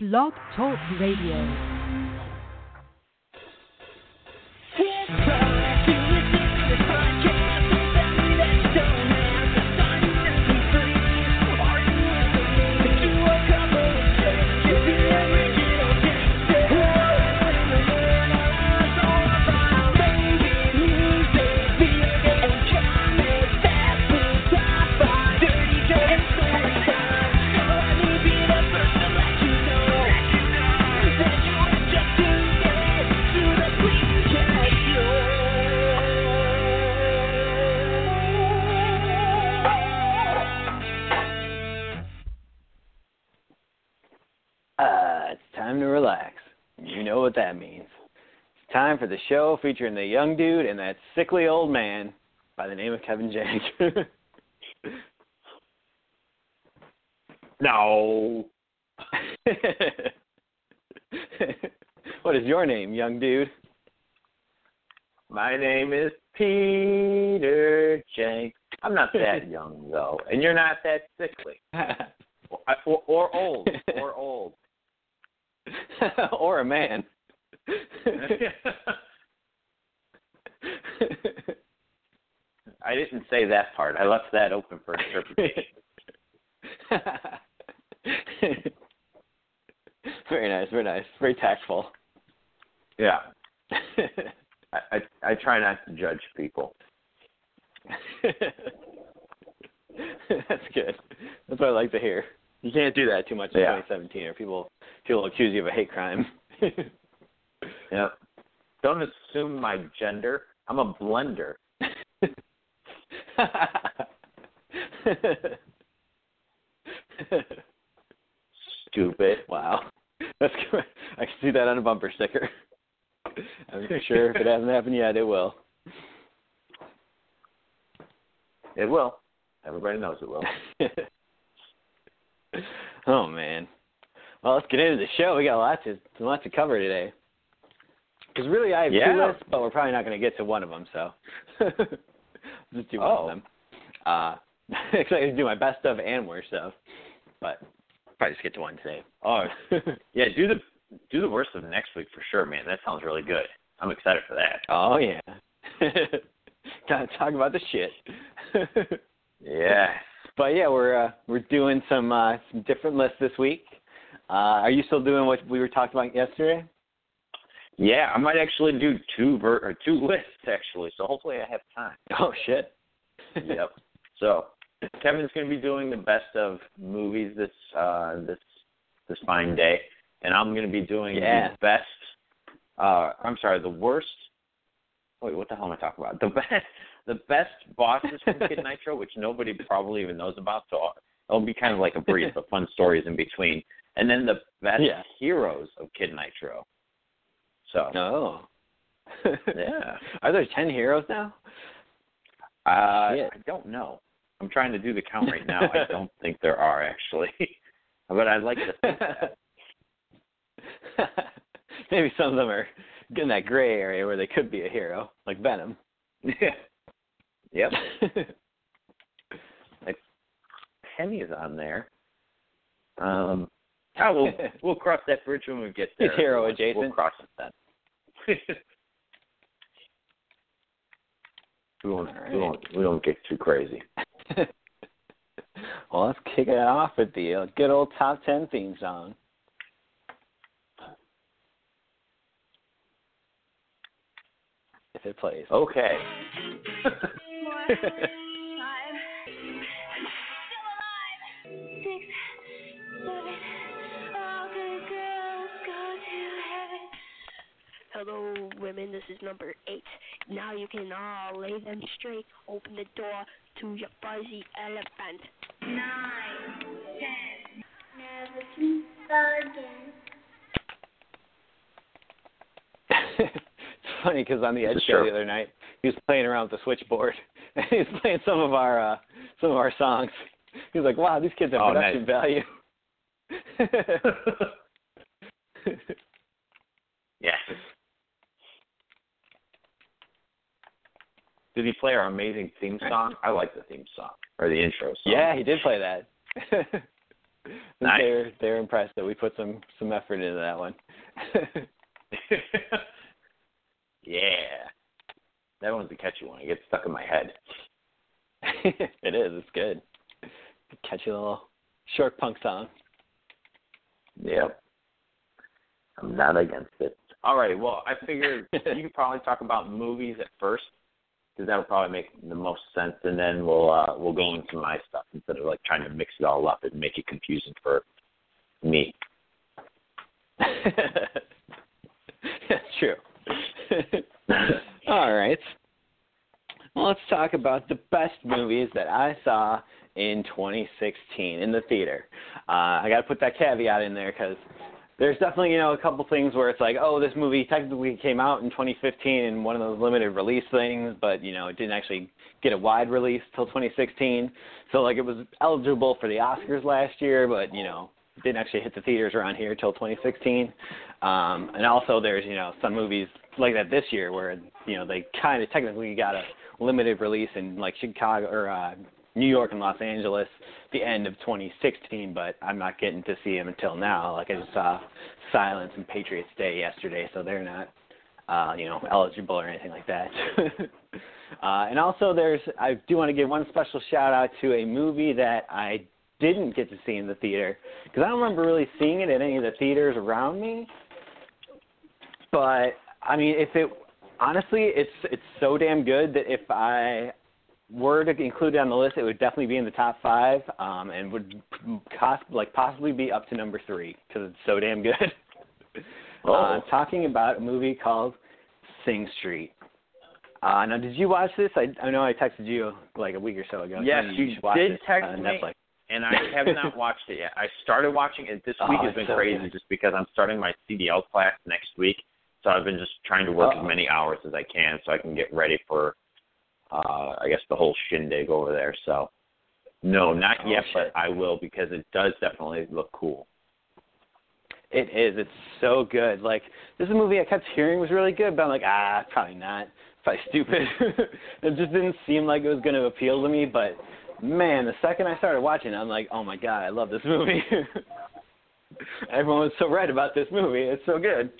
Blog Talk Radio. Time for the show featuring the young dude and that sickly old man by the name of Kevin Jank. No. what is your name, young dude? My name is Peter Jenk. I'm not that young though, and you're not that sickly, or, or, or old, or old. or a man. I didn't say that part. I left that open for interpretation. very nice, very nice, very tactful. yeah, I, I I try not to judge people. That's good. That's what I like to hear. You can't do that too much in Yeah. 2017, or people people will accuse you of a hate crime. Yeah. Don't assume my gender. I'm a blender. Stupid. wow, that's good. I can see that on a bumper sticker. I'm sure if it hasn't happened yet, it will. It will. Everybody knows it will. oh man. Well, let's get into the show. We got lots of lots to cover today. Because really, I have two lists, but we're probably not going to get to one of them. So just do one Oh. of them. Uh, excited to do my best stuff and worst stuff, but probably just get to one today. Oh, yeah. Do the do the worst of next week for sure, man. That sounds really good. I'm excited for that. oh yeah. Gotta talk about the shit. Yeah. But yeah, we're uh, we're doing some uh, some different lists this week. Uh, are you still doing what we were talking about yesterday? Yeah, I might actually do two ver- or two lists actually. So hopefully I have time. Oh shit. yep. So Kevin's going to be doing the best of movies this uh this this fine day, and I'm going to be doing Yeah. the best. Uh, I'm sorry, the worst. Wait, what the hell am I talking about? The best, the best bosses from Kid Nitro, which nobody probably even knows about. So it'll be kind of like a brief, but fun stories in between, and then the best Yeah. heroes of Kid Nitro. So Oh. yeah. Are there ten heroes now? Uh, Shit. I don't know. I'm trying to do the count right now. I don't think there are actually, but I'd like to. Maybe some of them are in that gray area where they could be a hero, like Venom. Yeah. yep. Like Penny is on there. Um, oh, we'll we'll cross that bridge when we get there. He's hero We'll adjacent. cross it then. we won't, All we right. won't we don't get too crazy. well, let's kick it off with the uh, good old top ten theme song. If it plays. Okay. Hello, women. This is number eight. Now you can all lay them straight. Open the door to your fuzzy elephant. Nine, ten, Never sleep again. it's funny because on the This Edge show the other night, he was playing around with the switchboard and he was playing some of our uh, some of our songs. He was like, "Wow, these kids have Oh, production value." Yes. Did he play our amazing theme song? I like the theme song or the intro song. yeah, he did play that. Nice. they're they're impressed that we put some some effort into that one. yeah. That one's a catchy one. It gets stuck in my head. it is. It's good. Catchy little short punk song. Yep. I'm not against it. All right. Well, I figured you could probably talk about movies at first, because that'll probably make the most sense, and then we'll uh, we'll go into my stuff instead of like trying to mix it all up and make it confusing for me. That's true. All right. Well, let's talk about the best movies that I saw in 2016 in the theater. Uh, I got to put that caveat in there because there's definitely you know a couple things where it's like, oh, this movie technically came out in 2015 in one of those limited release things, but you know it didn't actually get a wide release till 2016. So like it was eligible for the Oscars last year, but you know didn't actually hit the theaters around here till 2016. Um, and also there's you know some movies like that this year where you know they kind of technically got a limited release in like Chicago or uh, New York and Los Angeles the end of 2016, but I'm not getting to see them until now. Like I just saw Silence and Patriots Day yesterday, so they're not uh, you know eligible or anything like that. uh, and also there's I do want to give one special shout out to a movie that I didn't get to see in the theater because I don't remember really seeing it in any of the theaters around me. But I mean, if it honestly, it's it's so damn good that if I were to include it on the list, it would definitely be in the top five, um, and would cost like possibly be up to number three because it's so damn good. Oh. Uh, talking about a movie called Sing Street. Uh, now, did you watch this? I, I know I texted you like a week or so ago. Yes, you watch did text on me. Netflix. and I have not watched it yet. I started watching it. This Oh, week has it's been so crazy good. just because I'm starting my CDL class next week. So I've been just trying to work Uh-oh. as many hours as I can so I can get ready for, uh, I guess, the whole shindig over there. So, no, not Oh, yet, shit. but I will because it does definitely look cool. It is. It's so good. Like this is a movie I kept hearing was really good, but I'm like, ah, probably not. Probably stupid. it just didn't seem like it was going to appeal to me. But man, the second I started watching, it, I'm like, oh my god, I love this movie. Everyone was so right about this movie. It's so good.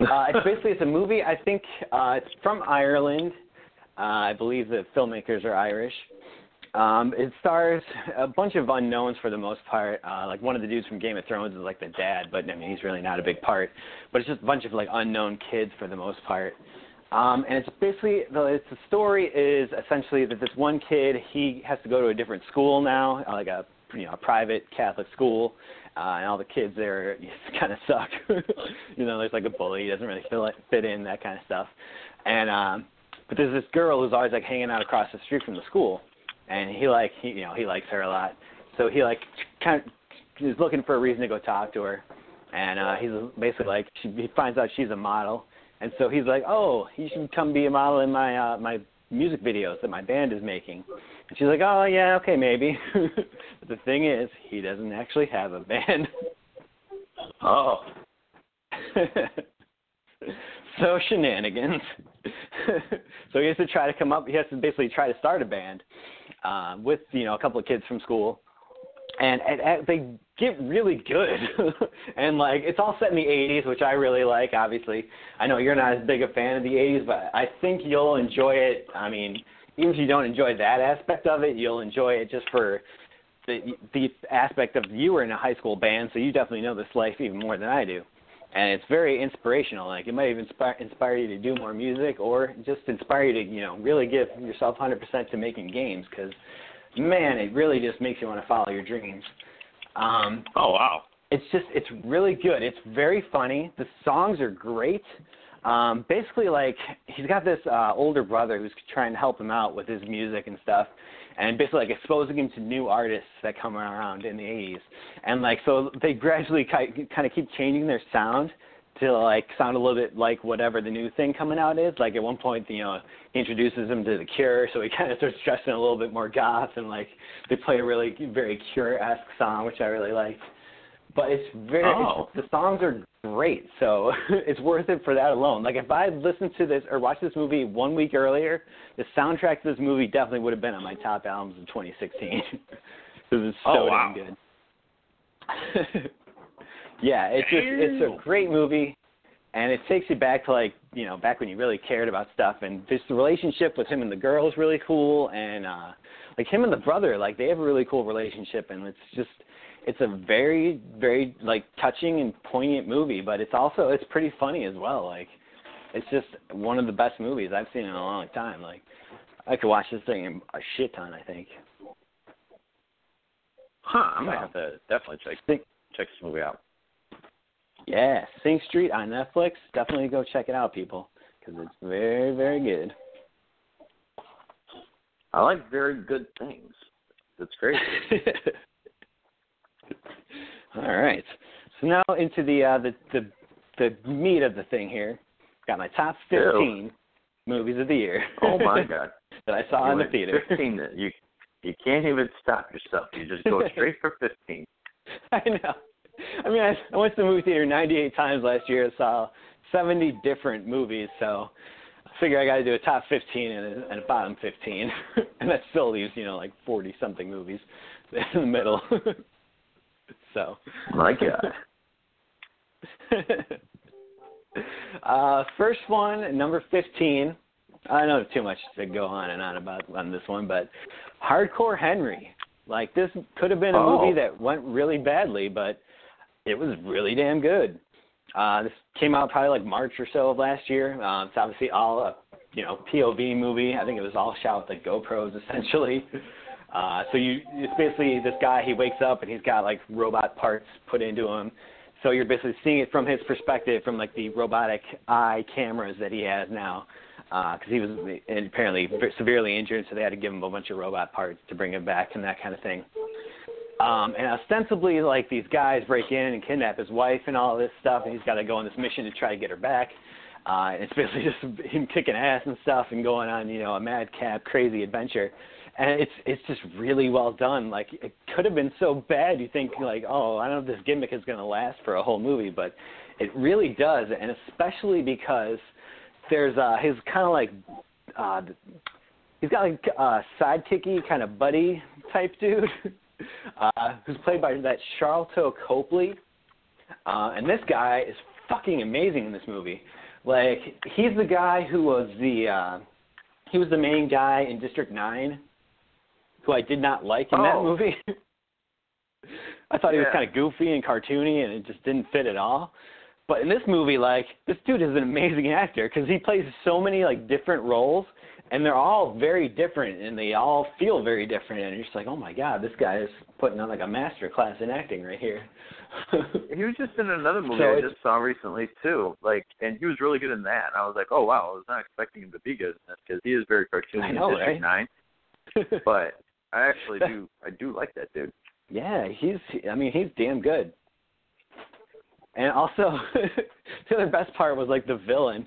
Uh, it's basically it's a movie. I think uh, it's from Ireland. Uh, I believe the filmmakers are Irish. Um, it stars a bunch of unknowns for the most part. Uh, like one of the dudes from Game of Thrones is like the dad, but I mean he's really not a big part. But it's just a bunch of like unknown kids for the most part. Um, and it's basically the, it's the story is essentially that this one kid he has to go to a different school now, uh, like a you know a private Catholic school, uh, and all the kids there kind of suck. you know, there's like a bully, he doesn't really fit fit in that kind of stuff. And um, but there's this girl who's always like hanging out across the street from the school, and he like he you know he likes her a lot. So he like kind of is looking for a reason to go talk to her, and uh, he's basically like she, he finds out she's a model, and so he's like, oh, you should come be a model in my uh, my music videos that my band is making. And she's like, oh yeah, okay maybe. but the thing is, he doesn't actually have a band. Oh, so shenanigans. so he has to try to come up. He has to basically try to start a band uh, with you know a couple of kids from school, and, and, and they get really good. and like it's all set in the 80s, which I really like. Obviously, I know you're not as big a fan of the 80s, but I think you'll enjoy it. I mean, even if you don't enjoy that aspect of it, you'll enjoy it just for the the aspect of you were in a high school band, so you definitely know this life even more than I do. And it's very inspirational. Like it might even inspire inspire you to do more music, or just inspire you to you know really give yourself 100% to making games. Because man, it really just makes you want to follow your dreams. Um, oh wow. it's just it's really good. It's very funny. The songs are great. Um, basically, like he's got this uh, older brother who's trying to help him out with his music and stuff, and basically like exposing him to new artists that come around in the 80s. And like so they gradually ki- kind of keep changing their sound to like sound a little bit like whatever the new thing coming out is. Like at one point, you know, he introduces him to the Cure, so he kind of starts dressing a little bit more goth, and like they play a really very Cure-esque song, which I really liked. But it's very Oh. it's, the songs are great, so it's worth it for that alone. Like if I had listened to this or watched this movie one week earlier, the soundtrack to this movie definitely would have been on my top albums of 2016 because it's so Oh, wow. damn good. yeah, it's just it's a great movie, and it takes you back to like you know back when you really cared about stuff, and just the relationship with him and the girl is really cool, and uh like him and the brother, like they have a really cool relationship, and it's just it's a very very like touching and poignant movie, but it's also it's pretty funny as well. Like it's just one of the best movies I've seen in a long time. Like I could watch this thing a shit ton, I think. Huh, I might have to definitely check check this movie out. Yeah, Sing Street on Netflix. Definitely go check it out, people, because it's very, very good. I like very good things. That's great. All right. So now into the uh, the the the meat of the thing here. Got my top fifteen movies of the year. oh my god. that I saw You in the theater. Fifteen you you can't even stop yourself. You just go straight for fifteen. I know. I mean, I, I went to the movie theater 98 times last year. Saw 70 different movies, so I figure I got to do a top 15 and a, and a bottom 15, and that still leaves you know like 40 something movies in the middle. So. My god. uh, first one, number 15. I don't know too much to go on and on about on this one, but Hardcore Henry. Like this could have been a Oh. movie that went really badly, but it was really damn good. Uh, this came out probably like March or so of last year. Uh, it's obviously all a you know POV movie. I think it was all shot with like GoPros essentially. Uh, so you it's basically this guy. He wakes up and he's got like robot parts put into him. So you're basically seeing it from his perspective, from like the robotic eye cameras that he has now, because he was apparently severely injured, so they had to give him a bunch of robot parts to bring him back and that kind of thing. Um, and ostensibly, like these guys break in and kidnap his wife and all this stuff, and he's got to go on this mission to try to get her back. Uh, and it's basically just him kicking ass and stuff and going on, you know, a madcap, crazy adventure. And it's it's just really well done. Like it could have been so bad you think like, oh, I don't know if this gimmick is going to last for a whole movie, but it really does, and especially because there's uh his kind of like uh he's got like uh sidekicky kind of buddy type dude uh who's played by that Sharlto Copley. Uh and this guy is fucking amazing in this movie. Like he's the guy who was the uh he was the main guy in District 9 who I did not like in that Oh. movie. I thought he was kind of goofy and cartoony, and it just didn't fit at all. But in this movie, like this dude is an amazing actor because he plays so many like different roles, and they're all very different, and they all feel very different. And you're just like, oh my god, this guy is putting on like a master class in acting right here. He was just in another movie So I just saw recently too. Like, and he was really good in that. And I was like, oh wow, I was not expecting him to be good in this because he is very cartoony I know, in District right? Nine. But I actually do, I do like that dude. Yeah, he's. I mean, he's damn good. And also, the other best part was like the villain,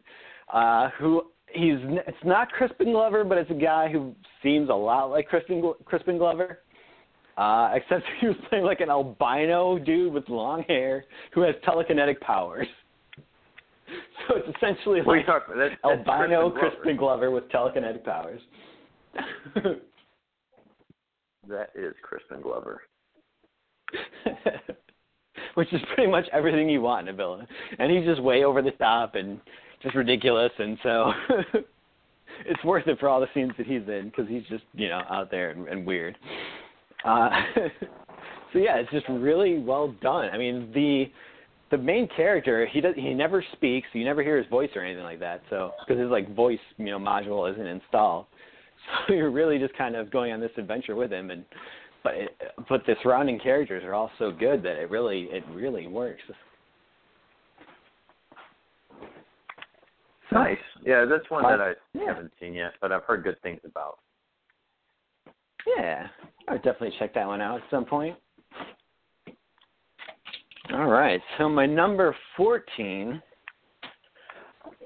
uh, who he's. n- It's not Crispin Glover, but it's a guy who seems a lot like Crispin Crispin Glover. Uh, except he was playing like an albino dude with long hair who has telekinetic powers. So it's essentially What are you like? That's, that's albino Crispin Glover. Crispin Glover with telekinetic powers. That is Crispin Glover. Which is pretty much everything you want in a villain. And he's just way over the top and just ridiculous, and so it's worth it for all the scenes that he's in because he's just you know out there and, and weird. Uh, so yeah, it's just really well done. I mean the the main character he does he never speaks, you never hear his voice or anything like that. So because his like voice you know module isn't installed, so you're really just kind of going on this adventure with him and but it, but the surrounding characters are all so good that it really it really works. Nice. Yeah, that's one that I Yeah. haven't seen yet, but I've heard good things about. Yeah, I would definitely check that one out at some point. All right, so my number 14.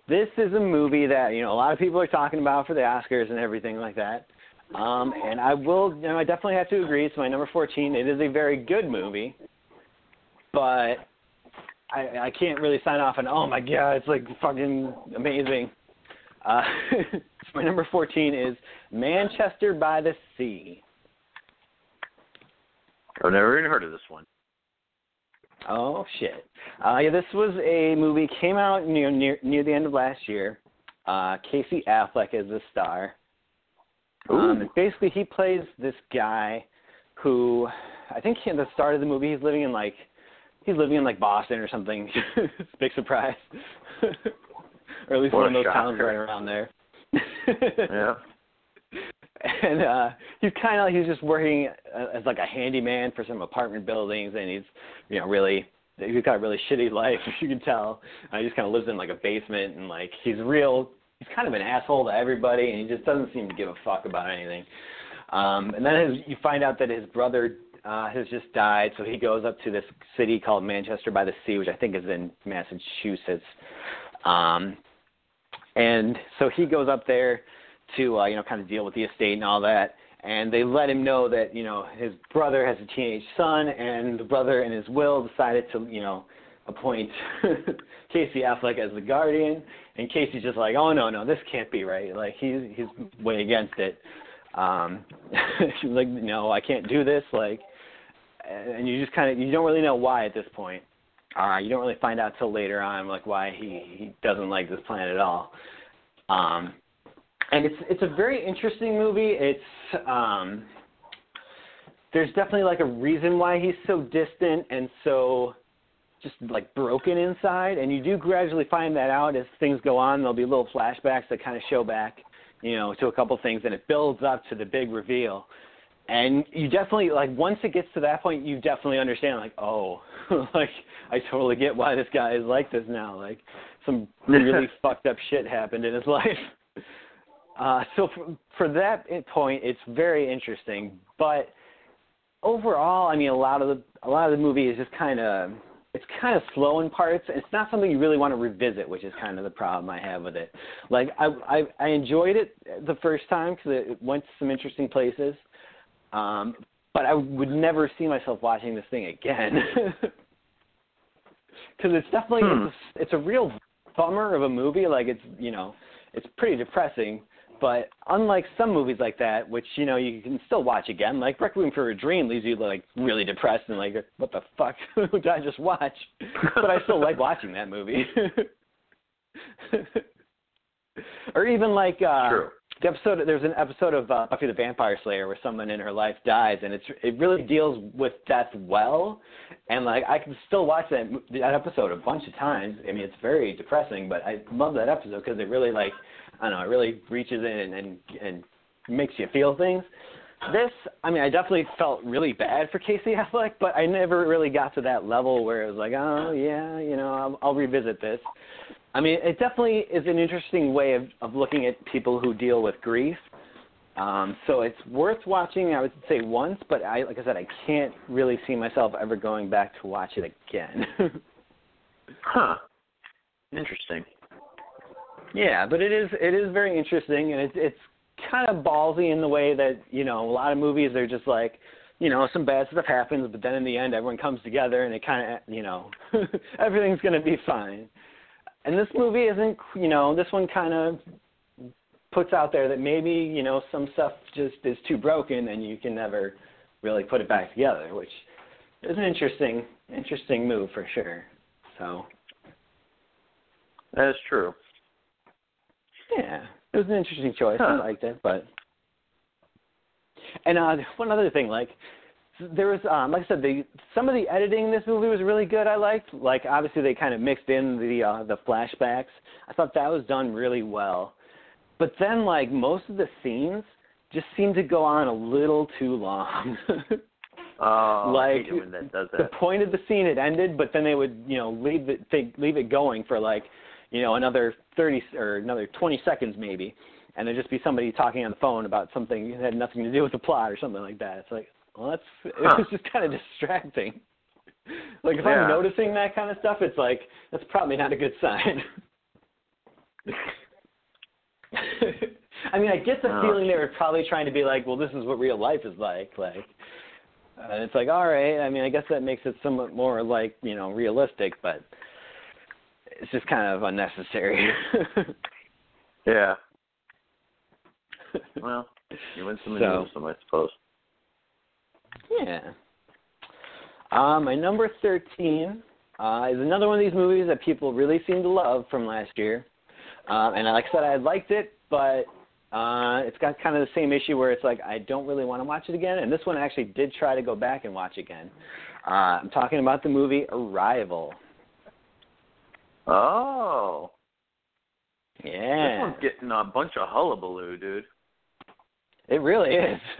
This is a movie that you know a lot of people are talking about for the Oscars and everything like that. Um, and I will, you know, I definitely have to agree. It's my number 14. It is a very good movie, but I, I can't really sign off on. Oh my god, it's like fucking amazing. Uh, my number 14 is Manchester by the Sea. I've never even heard of this one. Oh shit. Uh, yeah, this was a movie came out near near near the end of last year. Uh, Casey Affleck is the star. Um, basically, he plays this guy who I think at the start of the movie he's living in like he's living in like Boston or something. Big surprise, or at least What one of those towns right around there. Yeah. and uh he's kind of he's just working uh, as like a handyman for some apartment buildings and he's you know really he's got a really shitty life you can tell. Uh, he just kind of lives in like a basement and like he's real he's kind of an asshole to everybody and he just doesn't seem to give a fuck about anything. Um and then his, you find out that his brother uh has just died so he goes up to this city called Manchester by the Sea which I think is in Massachusetts. Um and so he goes up there to uh, you know kind of deal with the estate and all that. And they let him know that you know his brother has a teenage son, and the brother in his will decided to you know appoint Casey Affleck as the guardian. And Casey's just like, oh no no, this can't be right. Like he's he's way against it. Um, she's like, no, I can't do this. Like, and you just kind of you don't really know why at this point. Uh, you don't really find out till later on, like why he he doesn't like this plan at all. Um, and it's it's a very interesting movie. It's um, there's definitely like a reason why he's so distant and so just like broken inside, and you do gradually find that out as things go on. There'll be little flashbacks that kind of show back, you know, to a couple things, and it builds up to the big reveal. And you definitely like once it gets to that point, you definitely understand like, oh, like I totally get why this guy is like this now. Like some really fucked up shit happened in his life. Uh, so for, for that point, it's very interesting. But overall, I mean, a lot of the a lot of the movie is just kind of it's kind of slow in parts. It's not something you really want to revisit, which is kind of the problem I have with it. Like I I, I enjoyed it the first time because it went to some interesting places. Um, but I would never see myself watching this thing again. Because it's definitely Hmm. it's, a, it's a real bummer of a movie. Like it's you know it's pretty depressing. But unlike some movies like that, which you know you can still watch again, like Requiem for a Dream leaves you like really depressed and like what the fuck did I just watch? But I still like watching that movie. or even like uh True. the episode there's an episode of uh, Buffy the Vampire Slayer where someone in her life dies and it's it really deals with death well and like I can still watch that that episode a bunch of times. I mean it's very depressing, but I love that episode because it really like I don't know, it really reaches in and and, and makes you feel things. This, I mean, I definitely felt really bad for Casey Affleck, but I never really got to that level where it was like, oh yeah, you know, I'll, I'll revisit this. I mean, it definitely is an interesting way of, of looking at people who deal with grief. Um, so it's worth watching. I would say once, but I, like I said, I can't really see myself ever going back to watch it again. Huh. Interesting. Yeah, but it is it is very interesting, and it's it's kind of ballsy in the way that you know a lot of movies are just like you know some bad stuff happens, but then in the end everyone comes together and it kind of you know everything's to be fine. And this movie isn't you know this one kind of puts out there that maybe you know some stuff just is too broken and you can never really put it back together, which is an interesting interesting move for sure. So That is true. Yeah, it was an interesting choice. I liked it, but and uh, one other thing, like there was, um, like I said, the some of the editing in this movie was really good. I liked, like obviously they kind of mixed in the uh, the flashbacks. I thought that was done really well. But then, like most of the scenes just seemed to go on a little too long. Oh, Like, it that the point of the scene had ended, but then they would, you know, leave it they, leave it going for like, you know, another thirty or another twenty seconds maybe, and there'd just be somebody talking on the phone about something that had nothing to do with the plot or something like that. It's like, well, that's it was just kind of distracting. Like if Yeah. I'm noticing that kind of stuff, it's like that's probably not a good sign. I mean, I get the Oh. feeling they were probably trying to be like, well, this is what real life is like, like. And it's like, all right. I mean, I guess that makes it somewhat more like you know realistic, but it's just kind of unnecessary. Yeah. Well, you win some and So- lose some, I suppose. yeah. Uh, my number 13 uh, is another one of these movies that people really seem to love from last year. Um, and like I said, I liked it, but uh, it's got kind of the same issue where it's like I don't really want to watch it again. And this one I actually did try to go back and watch again. Uh, I'm talking about the movie Arrival. Oh. Yeah. This one's getting a bunch of hullabaloo, dude. It really is.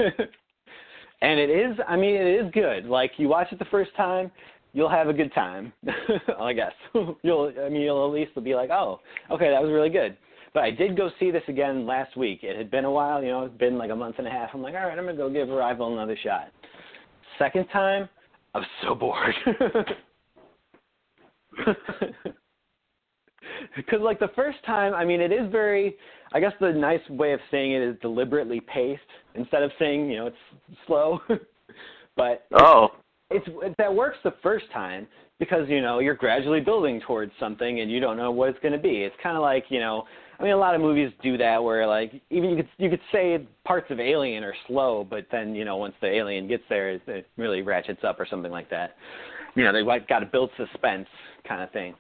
and it is, I mean, it is good. Like, you watch it the first time, you'll have a good time, I guess. you'll, I mean, you'll at least be like, oh, okay, that was really good. But I did go see this again last week. It had been a while, you know, it's been like a month and a half. I'm like, all right, I'm going to go give Arrival another shot. Second time, I was so bored. Because, like, the first time, I mean, it is very, I guess the nice way of saying it is deliberately paced instead of saying, you know, it's slow. but Oh. it's it, that works the first time because you know you're gradually building towards something and you don't know what it's going to be. It's kind of like you know, I mean, a lot of movies do that where like even you could you could say parts of Alien are slow, but then you know once the alien gets there, it, it really ratchets up or something like that. You know, they like got to build suspense kind of thing.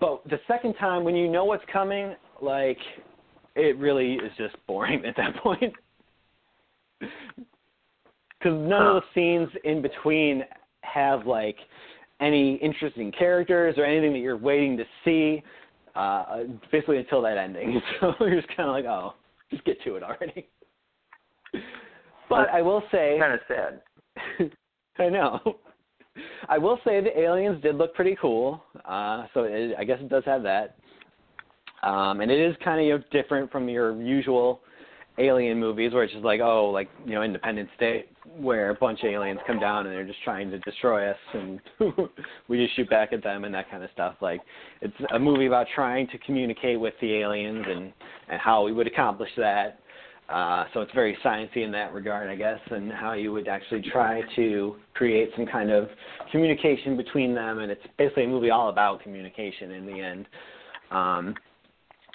But the second time when you know what's coming, like it really is just boring at that point. Because none of the scenes in between have like any interesting characters or anything that you're waiting to see. Uh, basically until that ending, so you're just kind of like, oh, just get to it already. But I will say, Kind of sad. I know. I will say the aliens did look pretty cool. Uh, so it, I guess it does have that. Um, and it is kind of you know, different from your usual alien movies where it's just like, oh, like, you know, Independence Day, where a bunch of aliens come down and they're just trying to destroy us and we just shoot back at them and that kind of stuff. Like, it's a movie about trying to communicate with the aliens and, and how we would accomplish that. Uh, so it's very sciencey in that regard, I guess, and how you would actually try to create some kind of communication between them. And it's basically a movie all about communication in the end. Um,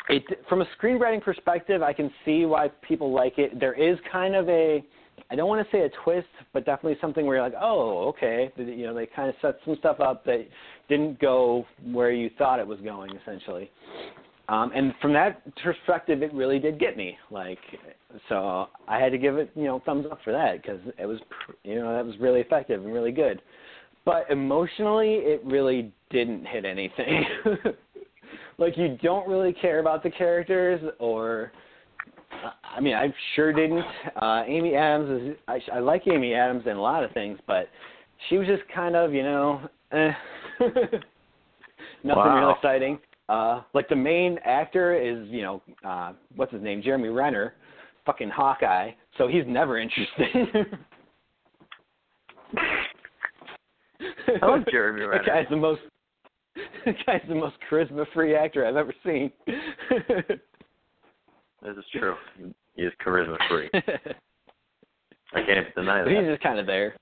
it from a screenwriting perspective, I can see why people like it. There is kind of a I don't want to say a twist, but definitely something where you're like, oh, okay, you know, they kind of set some stuff up that didn't go where you thought it was going, essentially. Um, and from that perspective, it really did get me. Like, so I had to give it, you know, thumbs up for that because it was, you know, that was really effective and really good. But emotionally, it really didn't hit anything. like, you don't really care about the characters, or, I mean, I sure didn't. Uh, Amy Adams is, I, I like Amy Adams in a lot of things, but she was just kind of, you know, eh. nothing Wow. real exciting. Uh, like the main actor is, you know, uh, what's his name, Jeremy Renner, fucking Hawkeye. So he's never interesting. I love Jeremy That Renner. guy's the most. That guy's the most charisma-free actor I've ever seen. This is true. He is charisma free. I can't deny But he's just kind of there.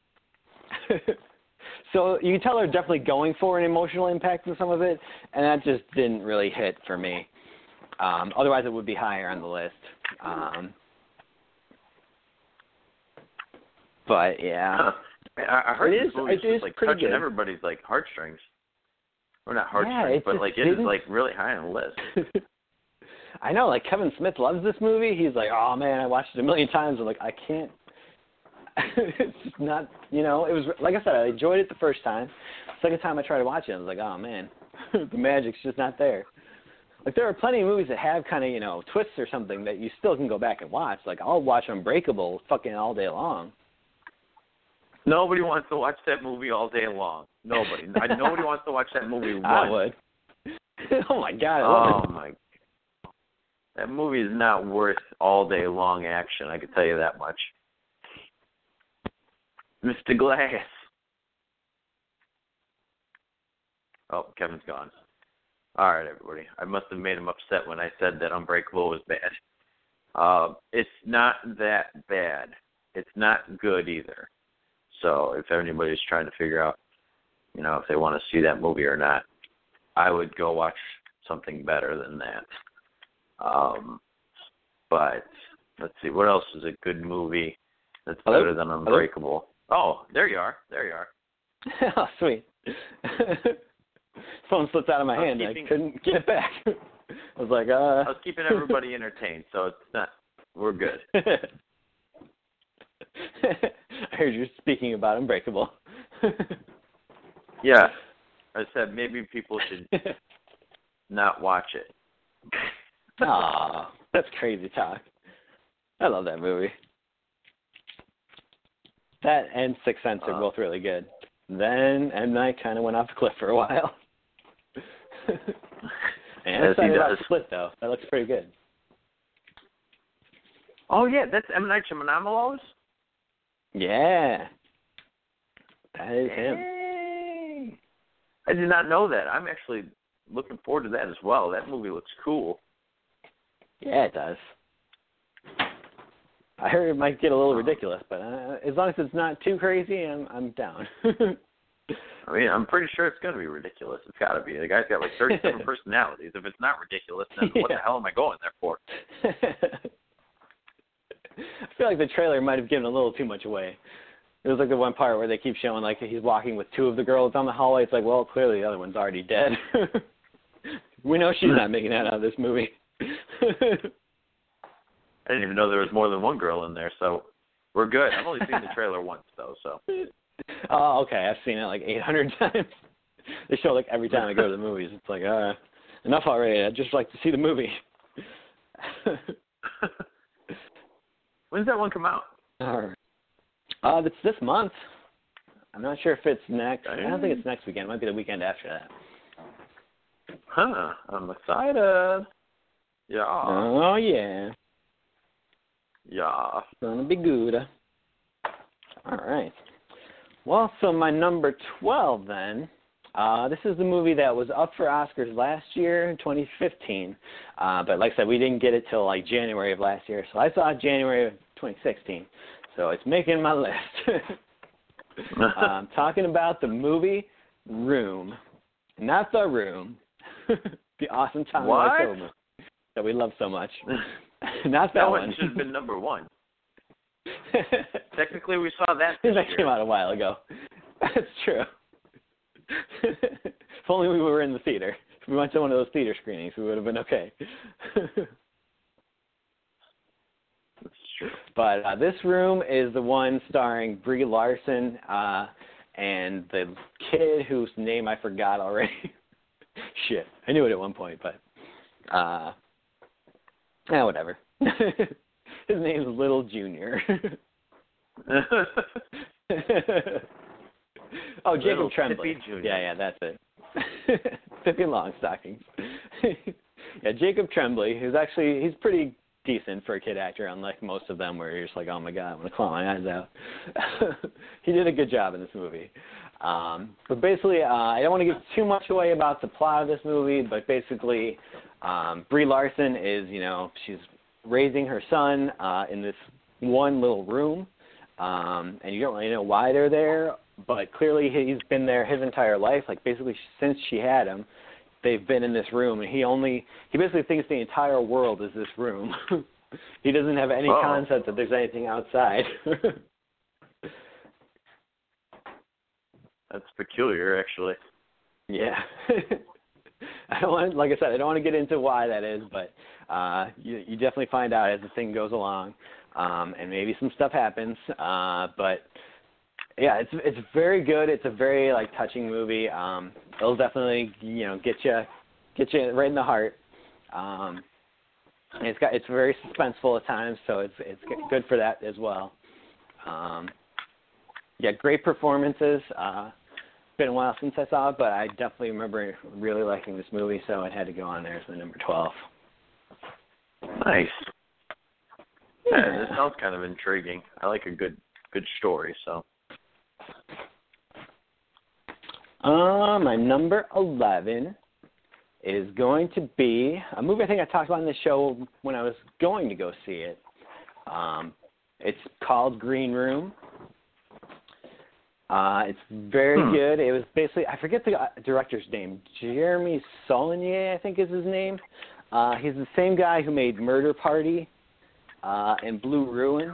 So you can tell they're definitely going for an emotional impact in some of it, and that just didn't really hit for me. Um, otherwise, it would be higher on the list. Um, but yeah, Huh. I, I heard It this is- it is just like touching good. everybody's like heartstrings. Or not heartstrings, it but like it is like really high on the list. I know, like Kevin Smith loves this movie. He's like, oh man, I watched it a million times. I'm like, I can't. it's just not, you know. It was like I said, I enjoyed it the first time. Second time I tried to watch it, I was like, oh man, the magic's just not there. Like there are plenty of movies that have kind of you know twists or something that you still can go back and watch. Like I'll watch Unbreakable fucking all day long. Nobody wants to watch that movie all day long. Nobody. Nobody wants to watch that movie once. I would. oh my god, Oh my. That movie is not worth all day long action. I can tell you that much. Mr. Glass. Oh, Kevin's gone. All right, everybody. I must have made him upset when I said that Unbreakable was bad. Uh, it's not that bad. It's not good either. So if anybody's trying to figure out, you know, if they want to see that movie or not, I would go watch something better than that. Um, but let's see, what else is a good movie that's Hello? better than Unbreakable? Oh, there you are. There you are. oh, sweet. Phone slipped out of my I hand. keeping- I couldn't get it back. I was like, uh. I was keeping everybody entertained, so it's not. We're good. I heard you speaking about Unbreakable. Yeah, I said maybe people should not watch it. Aw, that's crazy talk. I love that movie. That and Sixth Sense are Uh, both really good. Then M Night kind of went off the cliff for a while. and he excited about does. Split though. That looks pretty good. Oh yeah, that's M Night Shyamalan. Yeah, that is him. Dang. I did not know that. I'm actually looking forward to that as well. That movie looks cool. Yeah, it does. I heard it might get a little ridiculous, but uh, as long as it's not too crazy, I'm I'm down. I mean, I'm pretty sure it's going to be ridiculous. It's got to be. The guy's got like 37 personalities. If it's not ridiculous, then what the hell am I going there for? I feel like the trailer might have given a little too much away. It was like the one part where they keep showing like he's walking with two of the girls down the hallway. It's like, well, clearly the other one's already dead. we know she's not making that out of this movie. I didn't even know there was more than one girl in there, so we're good. I've only seen the trailer once though, so oh, okay. I've seen it like 800 times. They show like every time I go to the movies. It's like, uh, enough already. I'd just like to see the movie. when's that one come out? All right. Uh, it's this month. I'm not sure if it's next. I don't think it's next weekend. It might be the weekend after that. Huh? I'm excited. Yeah, Oh yeah, yeah. It's gonna be good. All right. Well, so my number twelve then. Uh, this is the movie that was up for Oscars last year, in 2015. Uh, but like I said, we didn't get it till like January of last year, so I saw it January of 2016. So it's making my list. I'm talking about the movie Room, not the Room, the awesome Tom movie that we love so much. not that, that one. one should have been number one. Technically, we saw that this that came out a while ago. That's true. if only we were in the theater. If we went to one of those theater screenings, we would have been okay. That's true. but uh, this room is the one starring Brie Larson uh, and the kid whose name I forgot already. Shit, I knew it at one point, but uh, yeah, whatever. His name's Little Junior. oh, Jacob Little Tremblay. Yeah, yeah, that's it. Pippi Longstockings. yeah, Jacob Tremblay, who's actually he's pretty decent for a kid actor, unlike most of them where you're just like, oh my god, I'm gonna claw my eyes out. he did a good job in this movie. Um, but basically, uh, I don't want to give too much away about the plot of this movie, but basically, um, Brie Larson is, you know, she's raising her son uh, in this one little room, um, and you don't really know why they're there, but clearly he's been there his entire life, like basically since she had him. They've been in this room, and he only he basically thinks the entire world is this room. he doesn't have any Wow. concept that there's anything outside. That's peculiar, actually. Yeah. I don't want, like I said, I don't want to get into why that is, but uh, you, you definitely find out as the thing goes along, um, and maybe some stuff happens. Uh, but yeah, it's it's very good. It's a very like touching movie. Um, it'll definitely you know get you get you right in the heart. Um, it's got it's very suspenseful at times, so it's it's good for that as well. Um, yeah, great performances. Uh, been a while since I saw it, but I definitely remember really liking this movie, so it had to go on there as my number twelve. Nice. Yeah, this sounds kind of intriguing. I like a good good story, so Uh, my number 11 is going to be a movie I think I talked about in the show when I was going to go see it. Um, it's called Green Room. Uh, it's very Hmm. good. It was basically I forget the uh, director's name. Jeremy Saulnier, I think is his name. Uh, he's the same guy who made Murder Party uh, and Blue Ruin.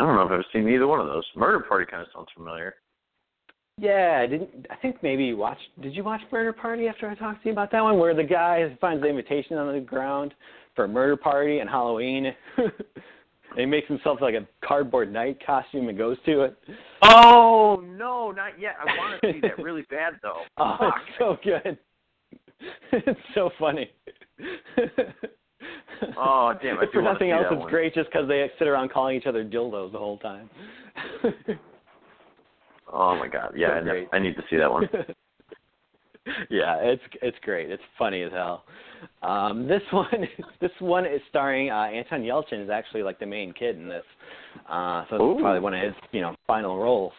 I don't know if I've seen either one of those. Murder Party kind of sounds familiar. Yeah, I didn't I think maybe you watched did you watch Murder Party after I talked to you about that one where the guy finds the invitation on the ground for a murder party and Halloween and he makes himself like a cardboard knight costume and goes to it. Oh no, not yet. I want to see that really bad though. Oh, Fuck. it's so good. it's so funny. Oh, damn, I If for nothing else, it's one. great just because they sit around calling each other dildos the whole time. Oh my god, yeah, So I, I need to see that one. yeah, it's it's great. It's funny as hell. Um, this one, this one is starring uh, Anton Yelchin is actually like the main kid in this. Uh, so it's probably one of his you know final roles.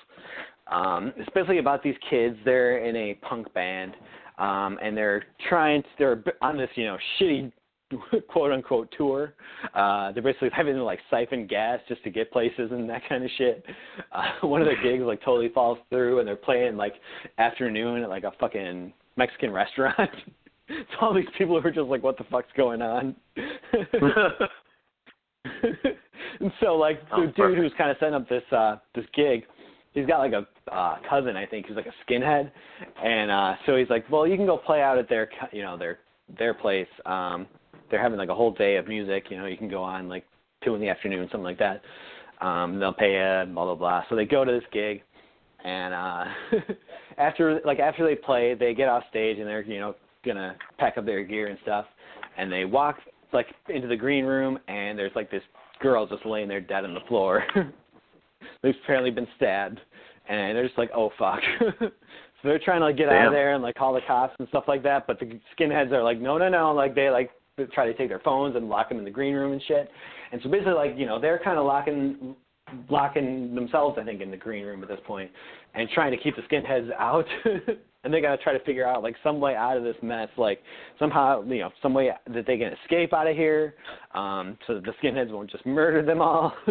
Um, it's basically about these kids. They're in a punk band, um, and they're trying. To, they're on this you know shitty quote unquote tour. Uh, they're basically having to like siphon gas just to get places and that kind of shit. Uh, one of their gigs like totally falls through, and they're playing like afternoon at like a fucking Mexican restaurant. so all these people who are just like, what the fuck's going on? and so like the Oh, dude perfect. who's kind of setting up this uh this gig, he's got like a uh cousin I think who's like a skinhead, and uh so he's like, well, you can go play out at their you know their their place. Um, they're having like a whole day of music. You know, you can go on like two in the afternoon, something like that. Um, they'll pay you, blah blah blah. So they go to this gig, and uh, after like after they play, they get off stage and they're you know gonna pack up their gear and stuff, and they walk like into the green room, and there's like this girl just laying there dead on the floor. They've apparently been stabbed, and they're just like, oh fuck. so they're trying to like get out of there and like call the cops and stuff like that, but the skinheads are like, no, no, no, like they like try to take their phones and lock them in the green room and shit. And so basically, like you know, they're kind of locking locking themselves, I think, in the green room at this point, and trying to keep the skinheads out. and they gotta try to figure out like some way out of this mess, like somehow you know some way that they can escape out of here, um, so that the skinheads won't just murder them all.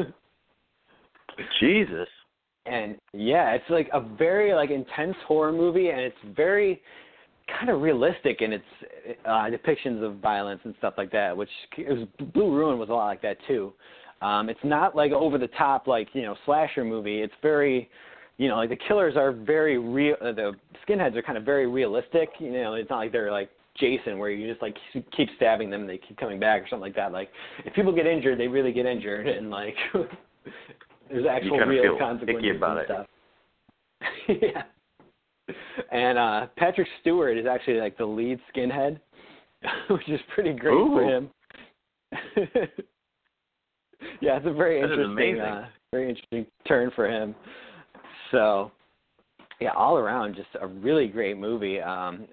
Jesus. and yeah, it's like a very like intense horror movie, and it's very kind of realistic in its uh, depictions of violence and stuff like that. Which it was, Blue Ruin was a lot like that too. Um, it's not like over the top like you know slasher movie. It's very you know like the killers are very real. Uh, the skinheads are kind of very realistic. You know, it's not like they're like Jason where you just like keep stabbing them and they keep coming back or something like that. Like if people get injured, they really get injured, and like there's actual real consequences about and it. stuff. yeah. And uh Patrick Stewart is actually like the lead skinhead, which is pretty great for him. yeah, it's a very That interesting uh very interesting turn for him. So yeah, all around just a really great movie. Um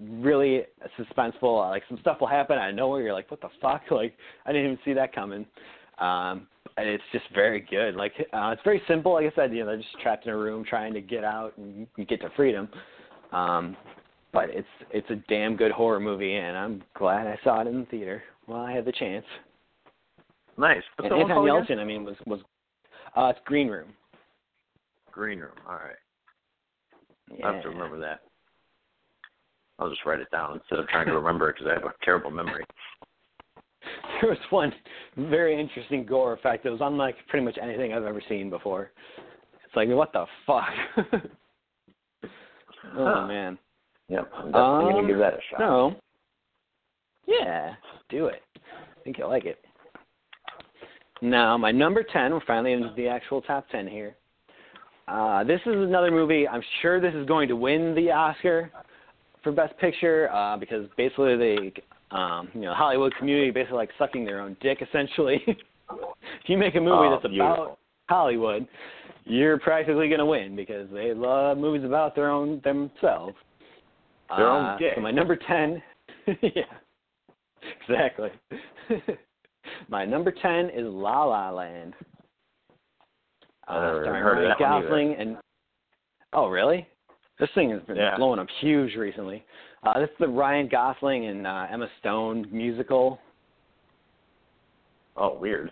really suspenseful. Like some stuff will happen out of nowhere. You're like, what the fuck? Like I didn't even see that coming. Um it's just very good. Like uh, it's very simple. Like I said, you know, they're just trapped in a room trying to get out and get to freedom. Um, but it's it's a damn good horror movie, and I'm glad I saw it in the theater while I had the chance. Nice. What's and Anton? Yelchin, I mean, was was uh, it's Green Room. Green Room. All right. Yeah. I have to remember that. I'll just write it down instead of trying to remember it because I have a terrible memory. There was one very interesting gore effect that was unlike pretty much anything I've ever seen before. It's like, what the fuck? oh man. Yep. I'm definitely Um, gonna give that a shot. No. Yeah, do it. I think you'll like it. Now, my number 10, we're finally into the actual top 10 here. Uh, this is another movie, I'm sure this is going to win the Oscar for Best Picture uh, because basically they, um, you know, Hollywood community basically like sucking their own dick essentially. if you make a movie Oh, that's beautiful. about Hollywood, you're practically going to win because they love movies about their own themselves. Their own Uh, dick. So my number ten, yeah, exactly. my number ten is La La Land. I Uh, never starring heard of Ryan that one either. Gosling and oh really? This thing has been Yeah. blowing up huge recently. Uh, this is the Ryan Gosling and uh, Emma Stone musical. Oh, weird.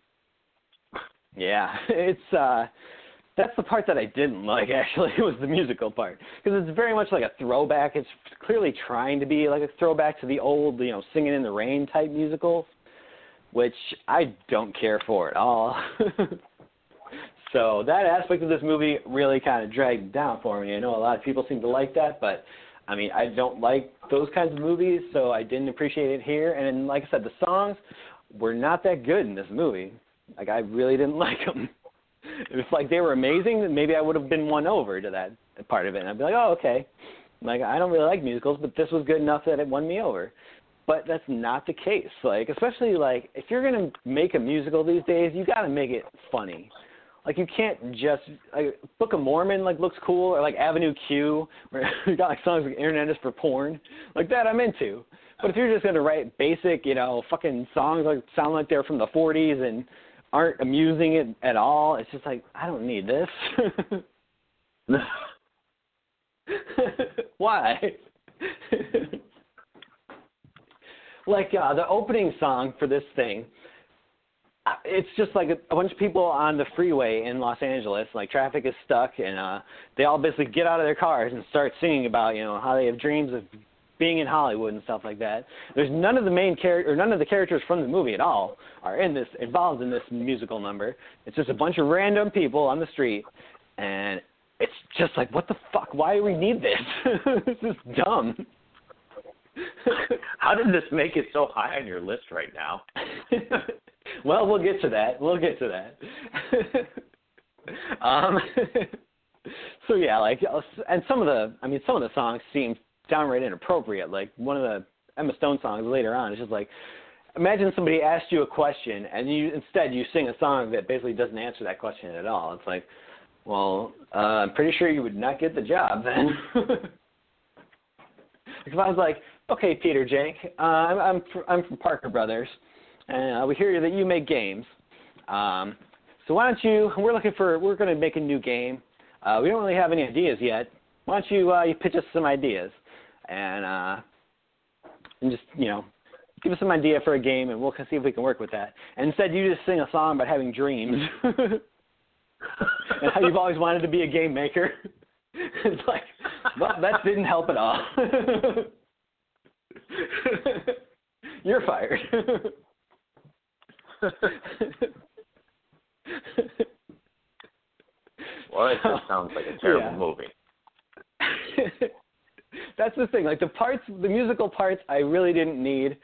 Yeah, it's uh that's the part that I didn't like actually was the musical part because it's very much like a throwback. It's clearly trying to be like a throwback to the old, you know, Singing in the Rain type musicals, which I don't care for at all. So that aspect of this movie really kind of dragged down for me. I know a lot of people seem to like that, but I mean, I don't like those kinds of movies, so I didn't appreciate it here. And like I said, the songs were not that good in this movie. Like I really didn't like them. If like they were amazing, then maybe I would have been won over to that part of it. And I'd be like, oh, okay. Like I don't really like musicals, but this was good enough that it won me over. But that's not the case. Like especially like if you're gonna make a musical these days, you got to make it funny. Like you can't just like Book of Mormon like looks cool or like Avenue Q where you got like songs like Internet is for porn. Like that I'm into. But if you're just gonna write basic, you know, fucking songs like sound like they're from the 40s and aren't amusing it at all, it's just like I don't need this. Why? like uh, the opening song for this thing, it's just like a, a bunch of people on the freeway in Los Angeles. Like traffic is stuck, and uh, they all basically get out of their cars and start singing about you know how they have dreams of being in Hollywood and stuff like that. There's none of the main character or none of the characters from the movie at all are in this involved in this musical number. It's just a bunch of random people on the street, and it's just like what the fuck? Why do we need this? this is dumb. How did this make it so high on your list right now? well, we'll get to that. We'll get to that. um, so yeah, like, and some of the, I mean, some of the songs seem downright inappropriate. Like one of the Emma Stone songs later on it's just like, imagine somebody asked you a question and you instead you sing a song that basically doesn't answer that question at all. It's like, well, uh, I'm pretty sure you would not get the job then. if I was like, okay, Peter Jake, uh, I'm I'm, I'm from Parker Brothers, and uh, we hear that you make games. Um, so why don't you? We're looking for. We're going to make a new game. Uh, we don't really have any ideas yet. Why don't you uh, you pitch us some ideas, and uh, and just you know give us some idea for a game, and we'll see if we can work with that. And instead, you just sing a song about having dreams. and how you've always wanted to be a game maker. it's like, well, that didn't help at all. You're fired. Well, it just sounds like a terrible Yeah. movie. That's the thing. Like the parts, the musical parts, I really didn't need.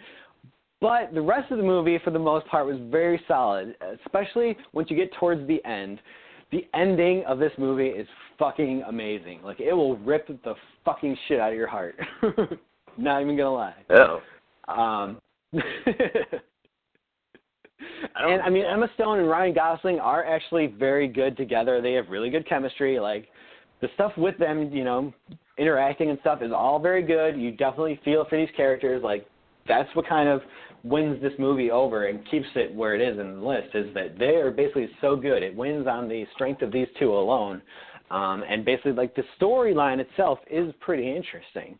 But the rest of the movie, for the most part, was very solid, especially once you get towards the end. The ending of this movie is fucking amazing. Like it will rip the fucking shit out of your heart. Not even gonna lie. Oh. Um, I and I mean, Emma Stone and Ryan Gosling are actually very good together. They have really good chemistry. Like the stuff with them, you know, interacting and stuff is all very good. You definitely feel for these characters. Like that's what kind of wins this movie over and keeps it where it is in the list is that they are basically so good. It wins on the strength of these two alone. Um, and basically, like the storyline itself is pretty interesting.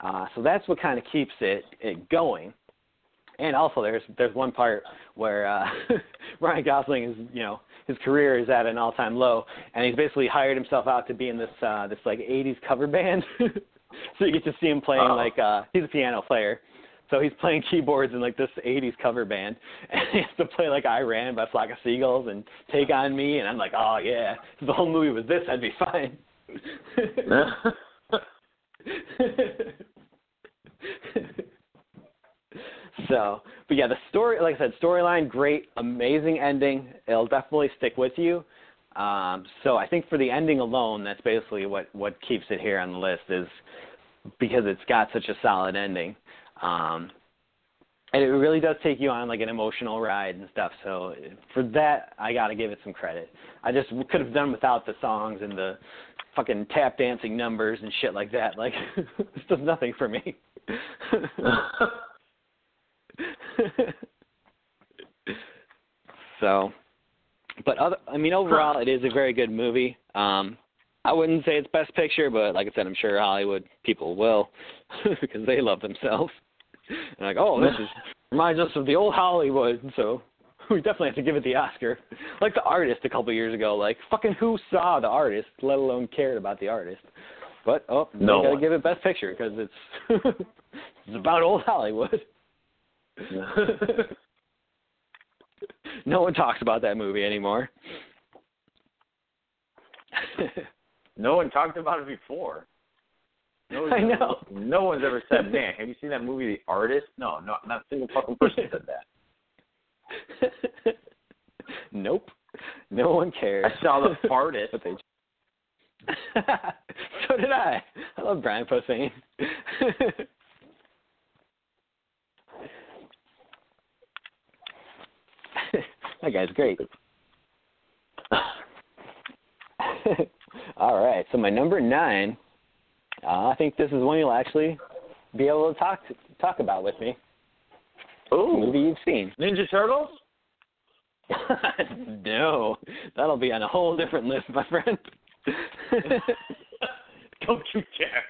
Uh, so that's what kind of keeps it, it going. And also, there's there's one part where uh, Ryan Gosling is, you know, his career is at an all-time low, and he's basically hired himself out to be in this uh, this like '80s cover band. so you get to see him playing Oh. like uh, he's a piano player, so he's playing keyboards in like this '80s cover band, and he has to play like "I Ran" by Flock of Seagulls and "Take on Me," and I'm like, oh yeah, if the whole movie was this, I'd be fine. So, but yeah, the story, like I said, storyline, great, amazing ending. It'll definitely stick with you. Um, so I think for the ending alone, that's basically what what keeps it here on the list is because it's got such a solid ending. Um, and it really does take you on like an emotional ride and stuff. So for that, I got to give it some credit. I just could have done without the songs and the fucking tap dancing numbers and shit like that. Like this does nothing for me. so, but other, I mean, overall, it is a very good movie. Um, I wouldn't say it's best picture, but like I said, I'm sure Hollywood people will because they love themselves. And like, oh, this is reminds us of the old Hollywood, so we definitely have to give it the Oscar. Like the artist a couple years ago, like fucking who saw the artist, let alone cared about the artist. But oh, No gotta one. give it best picture because it's it's about old Hollywood. no one talks about that movie anymore. No one talked about it before. No one's I ever- know. no one's ever said, "Man, have you seen that movie, The Artist?" No, no, not a single fucking person said that. nope. No one cares. I saw The Fartist. But they- so did I. I love Brian Posehn. That guy's great. All right, so my number nine. Uh, I think this is one you'll actually be able to talk talk about with me. Ooh, Movie you've seen. Ninja Turtles. no, that'll be on a whole different list, my friend. Don't you dare!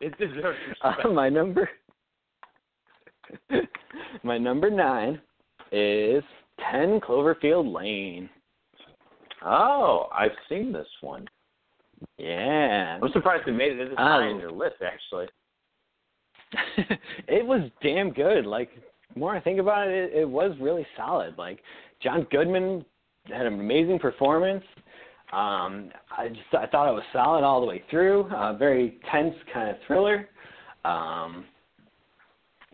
It deserves uh, respect. my number, my number nine is Ten Cloverfield Lane. Oh, I've seen this one. Yeah, I'm surprised they made it this high in your list. Actually, it was damn good. Like the more I think about it, it, it was really solid. Like John Goodman had an amazing performance. Um, I just I thought it was solid all the way through. Uh, very tense kind of thriller. Um,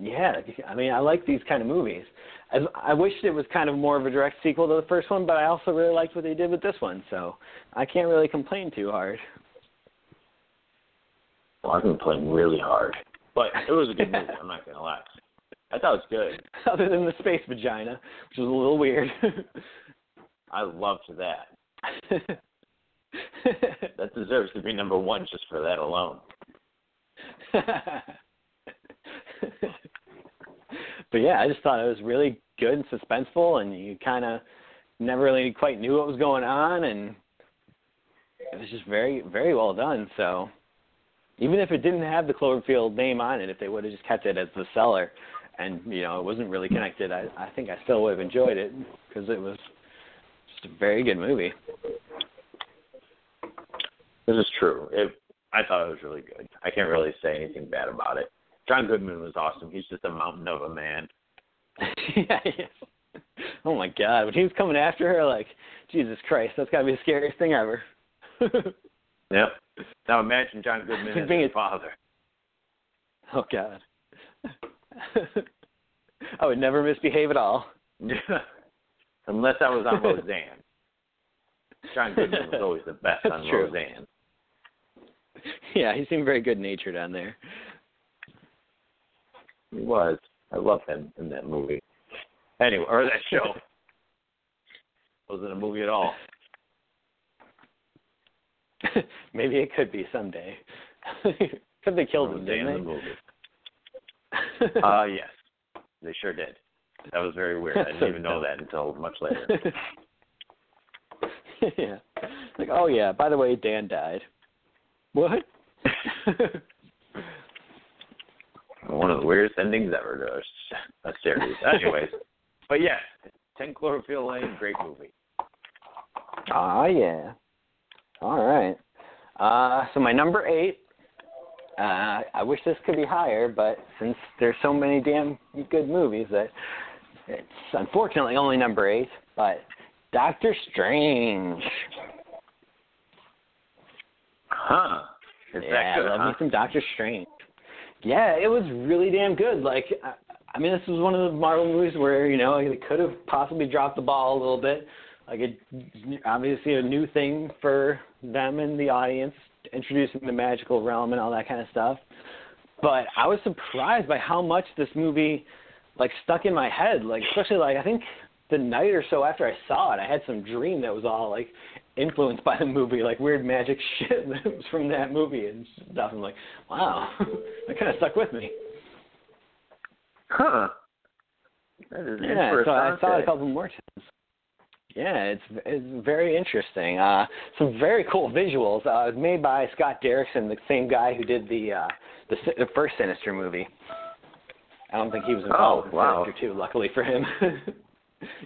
yeah, I mean I like these kind of movies. I, I wished it was kind of more of a direct sequel to the first one, but I also really liked what they did with this one, so I can't really complain too hard. well, I've been playing really hard, but it was a good movie. I'm not gonna lie. I thought it was good. Other than the space vagina, which was a little weird. I loved that. That deserves to be number one just for that alone. but yeah, I just thought it was really good and suspenseful, and you kind of never really quite knew what was going on, and it was just very, very well done. So even if it didn't have the Cloverfield name on it, if they would have just kept it as the Cellar, and you know it wasn't really connected, I, I think I still would have enjoyed it because it was just a very good movie. This is true. It, I thought it was really good. I can't really say anything bad about it. John Goodman was awesome. He's just a mountain of a man. yeah, yes. Oh my God, when he was coming after her, like Jesus Christ, that's got to be the scariest thing ever. Yep. Now imagine John Goodman as Being his father. oh God. I would never misbehave at all. Unless I was on Roseanne. John Goodman was always the best That's on true. Roseanne. Yeah, he seemed very good natured on there. He was. I loved him in that movie. Anyway, or that show. Wasn't a movie at all. Maybe it could be someday. Except they killed him, the didn't movie. they? Uh yes. They sure did. That was very weird. I didn't So even know dumb. that until much later. yeah. Like, oh yeah, by the way, Dan died. What? One of the weirdest endings ever to a s- a series. Anyways. but yes, Ten Cloverfield Lane, great movie. Ah, yeah. All right. Uh, so my number eight. Uh, I wish this could be higher, but since there's so many damn good movies, that it's unfortunately only number eight. But Doctor Strange. Huh. Is yeah, that good? I love huh? me some Doctor Strange. Yeah, it was really damn good. Like, I, I mean, this was one of the Marvel movies where you know they could have possibly dropped the ball a little bit. Like, it obviously a new thing for them and the audience, introducing the magical realm and all that kind of stuff. But I was surprised by how much this movie like stuck in my head. Like, especially like I think the night or so after I saw it, I had some dream that was all like influenced by the movie, like weird magic shit that was from that movie and stuff. I'm like, wow, that kind of stuck with me. Huh. That is Yeah, so I saw it a couple more times. Yeah, it's it's very interesting. Uh, some very cool visuals. Uh, it was made by Scott Derrickson, the same guy who did the uh, the, the first Sinister movie. I don't think he was involved Oh, in wow. Sinister too. Luckily for him.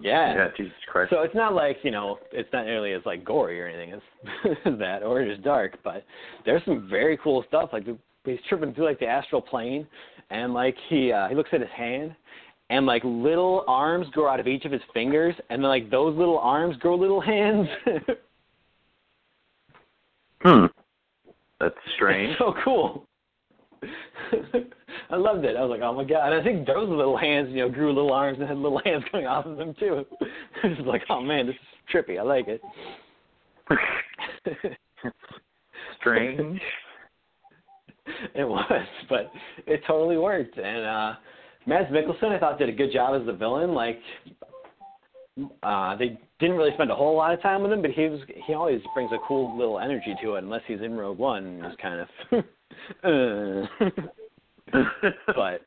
Yeah. Yeah, Jesus Christ. So it's not like you know, it's not nearly as like gory or anything as, that, or just dark. But there's some very cool stuff. Like he's tripping through like the astral plane, and like he uh, he looks at his hand, and like little arms grow out of each of his fingers, and then like those little arms grow little hands. Hmm. That's strange. so cool. I loved it. I was like, oh my god! I think those little hands, you know, grew little arms and had little hands coming off of them too. it was like, oh man, this is trippy. I like it. strange. it was, but it totally worked. And uh Mads Mikkelsen, I thought, did a good job as the villain. Like, uh they didn't really spend a whole lot of time with him, but he was he always brings a cool little energy to it. Unless he's in Rogue One, it's kind of. uh, but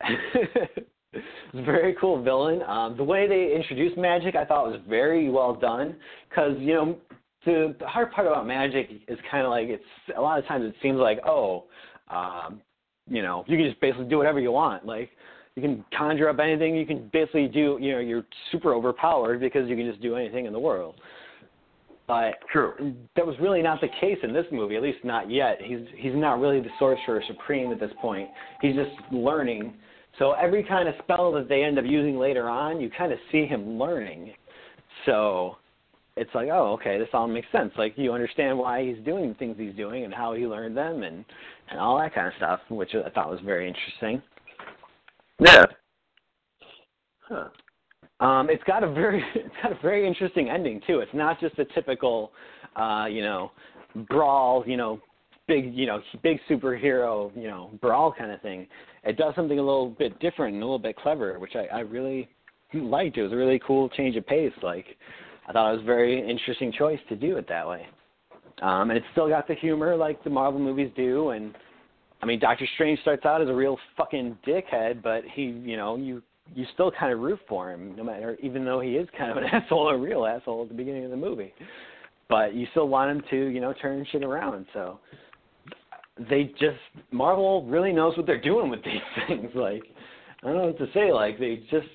it's a very cool villain. Um, the way they introduced magic, I thought was very well done. Because you know, the, the hard part about magic is kind of like it's a lot of times it seems like oh, um, you know, you can just basically do whatever you want. Like you can conjure up anything. You can basically do you know you're super overpowered because you can just do anything in the world. But True. that was really not the case in this movie, at least not yet. He's he's not really the sorcerer supreme at this point. He's just learning. So every kind of spell that they end up using later on, you kind of see him learning. So it's like, oh, okay, this all makes sense. Like you understand why he's doing the things he's doing and how he learned them and and all that kind of stuff, which I thought was very interesting. Yeah. Huh. Um, it's got a very it's got a very interesting ending too. It's not just a typical, uh, you know, brawl, you know, big you know big superhero you know brawl kind of thing. It does something a little bit different and a little bit clever, which I, I really liked. It was a really cool change of pace. Like I thought it was a very interesting choice to do it that way. Um, and it's still got the humor like the Marvel movies do. And I mean, Doctor Strange starts out as a real fucking dickhead, but he, you know, you you still kind of root for him, no matter even though he is kind of an asshole, a real asshole at the beginning of the movie. But you still want him to, you know, turn shit around. So they just Marvel really knows what they're doing with these things. Like I don't know what to say. Like they just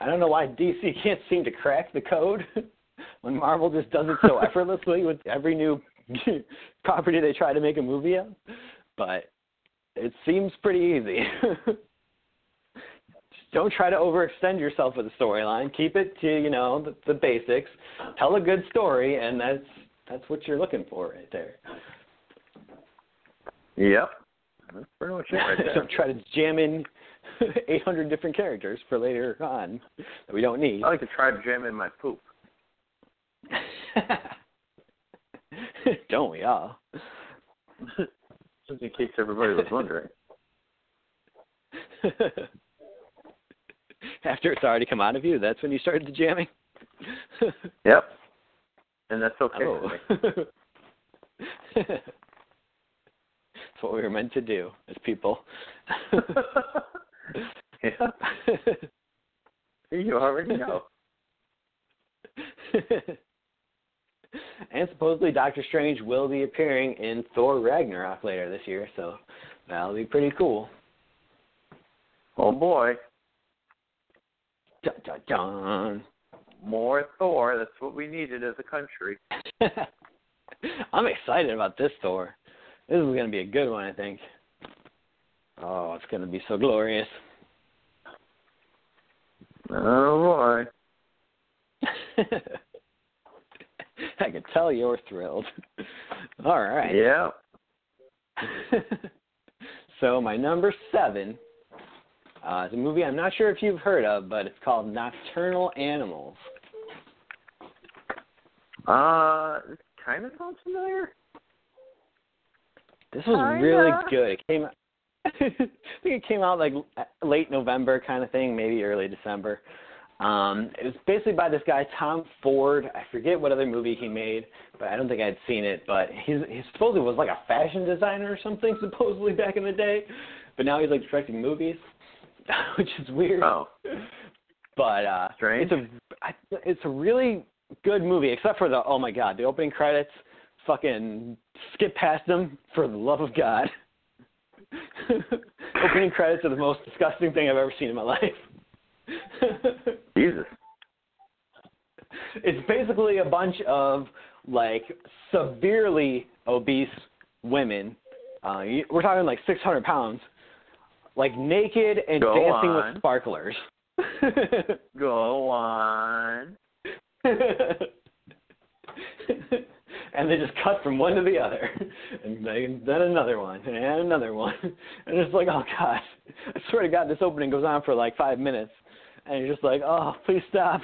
I don't know why DC can't seem to crack the code when Marvel just does it so effortlessly with every new property they try to make a movie of. But it seems pretty easy. Don't try to overextend yourself with a storyline. Keep it to you know the, the basics. Tell a good story, and that's that's what you're looking for right there. Yep. That's pretty much it right there. don't try to jam in 800 different characters for later on that we don't need. I like to try to jam in my poop. don't we all? Just in case everybody was wondering. After it's already come out of you, that's when you started the jamming. Yep. And that's okay. Oh. That's what we were meant to do as people. yeah. You already know. and supposedly Doctor Strange will be appearing in Thor Ragnarok later this year, so that'll be pretty cool. Oh boy. Dun, dun, dun. More Thor. That's what we needed as a country. I'm excited about this Thor. This is going to be a good one, I think. Oh, it's going to be so glorious. Oh boy. I can tell you're thrilled. All right. Yeah. so my number seven uh, is a movie I'm not sure if you've heard of, but it's called Nocturnal Animals. Uh, kind of sounds familiar. This was Kinda. really good. It came, I think it came out like late November kind of thing, maybe early December. Um, it was basically by this guy Tom Ford. I forget what other movie he made, but I don't think I'd seen it. But he's he supposedly was like a fashion designer or something supposedly back in the day, but now he's like directing movies, which is weird. Oh. But uh, Strange. it's a I, it's a really good movie, except for the oh my god, the opening credits. Fucking skip past them for the love of God. opening credits are the most disgusting thing I've ever seen in my life. Jesus. it's basically a bunch of like severely obese women. Uh, we're talking like 600 pounds, like naked and Go dancing on. with sparklers. Go on. and they just cut from one to the other, and they, then another one, and another one, and it's like, oh god, I swear to God, this opening goes on for like five minutes, and you're just like, oh, please stop,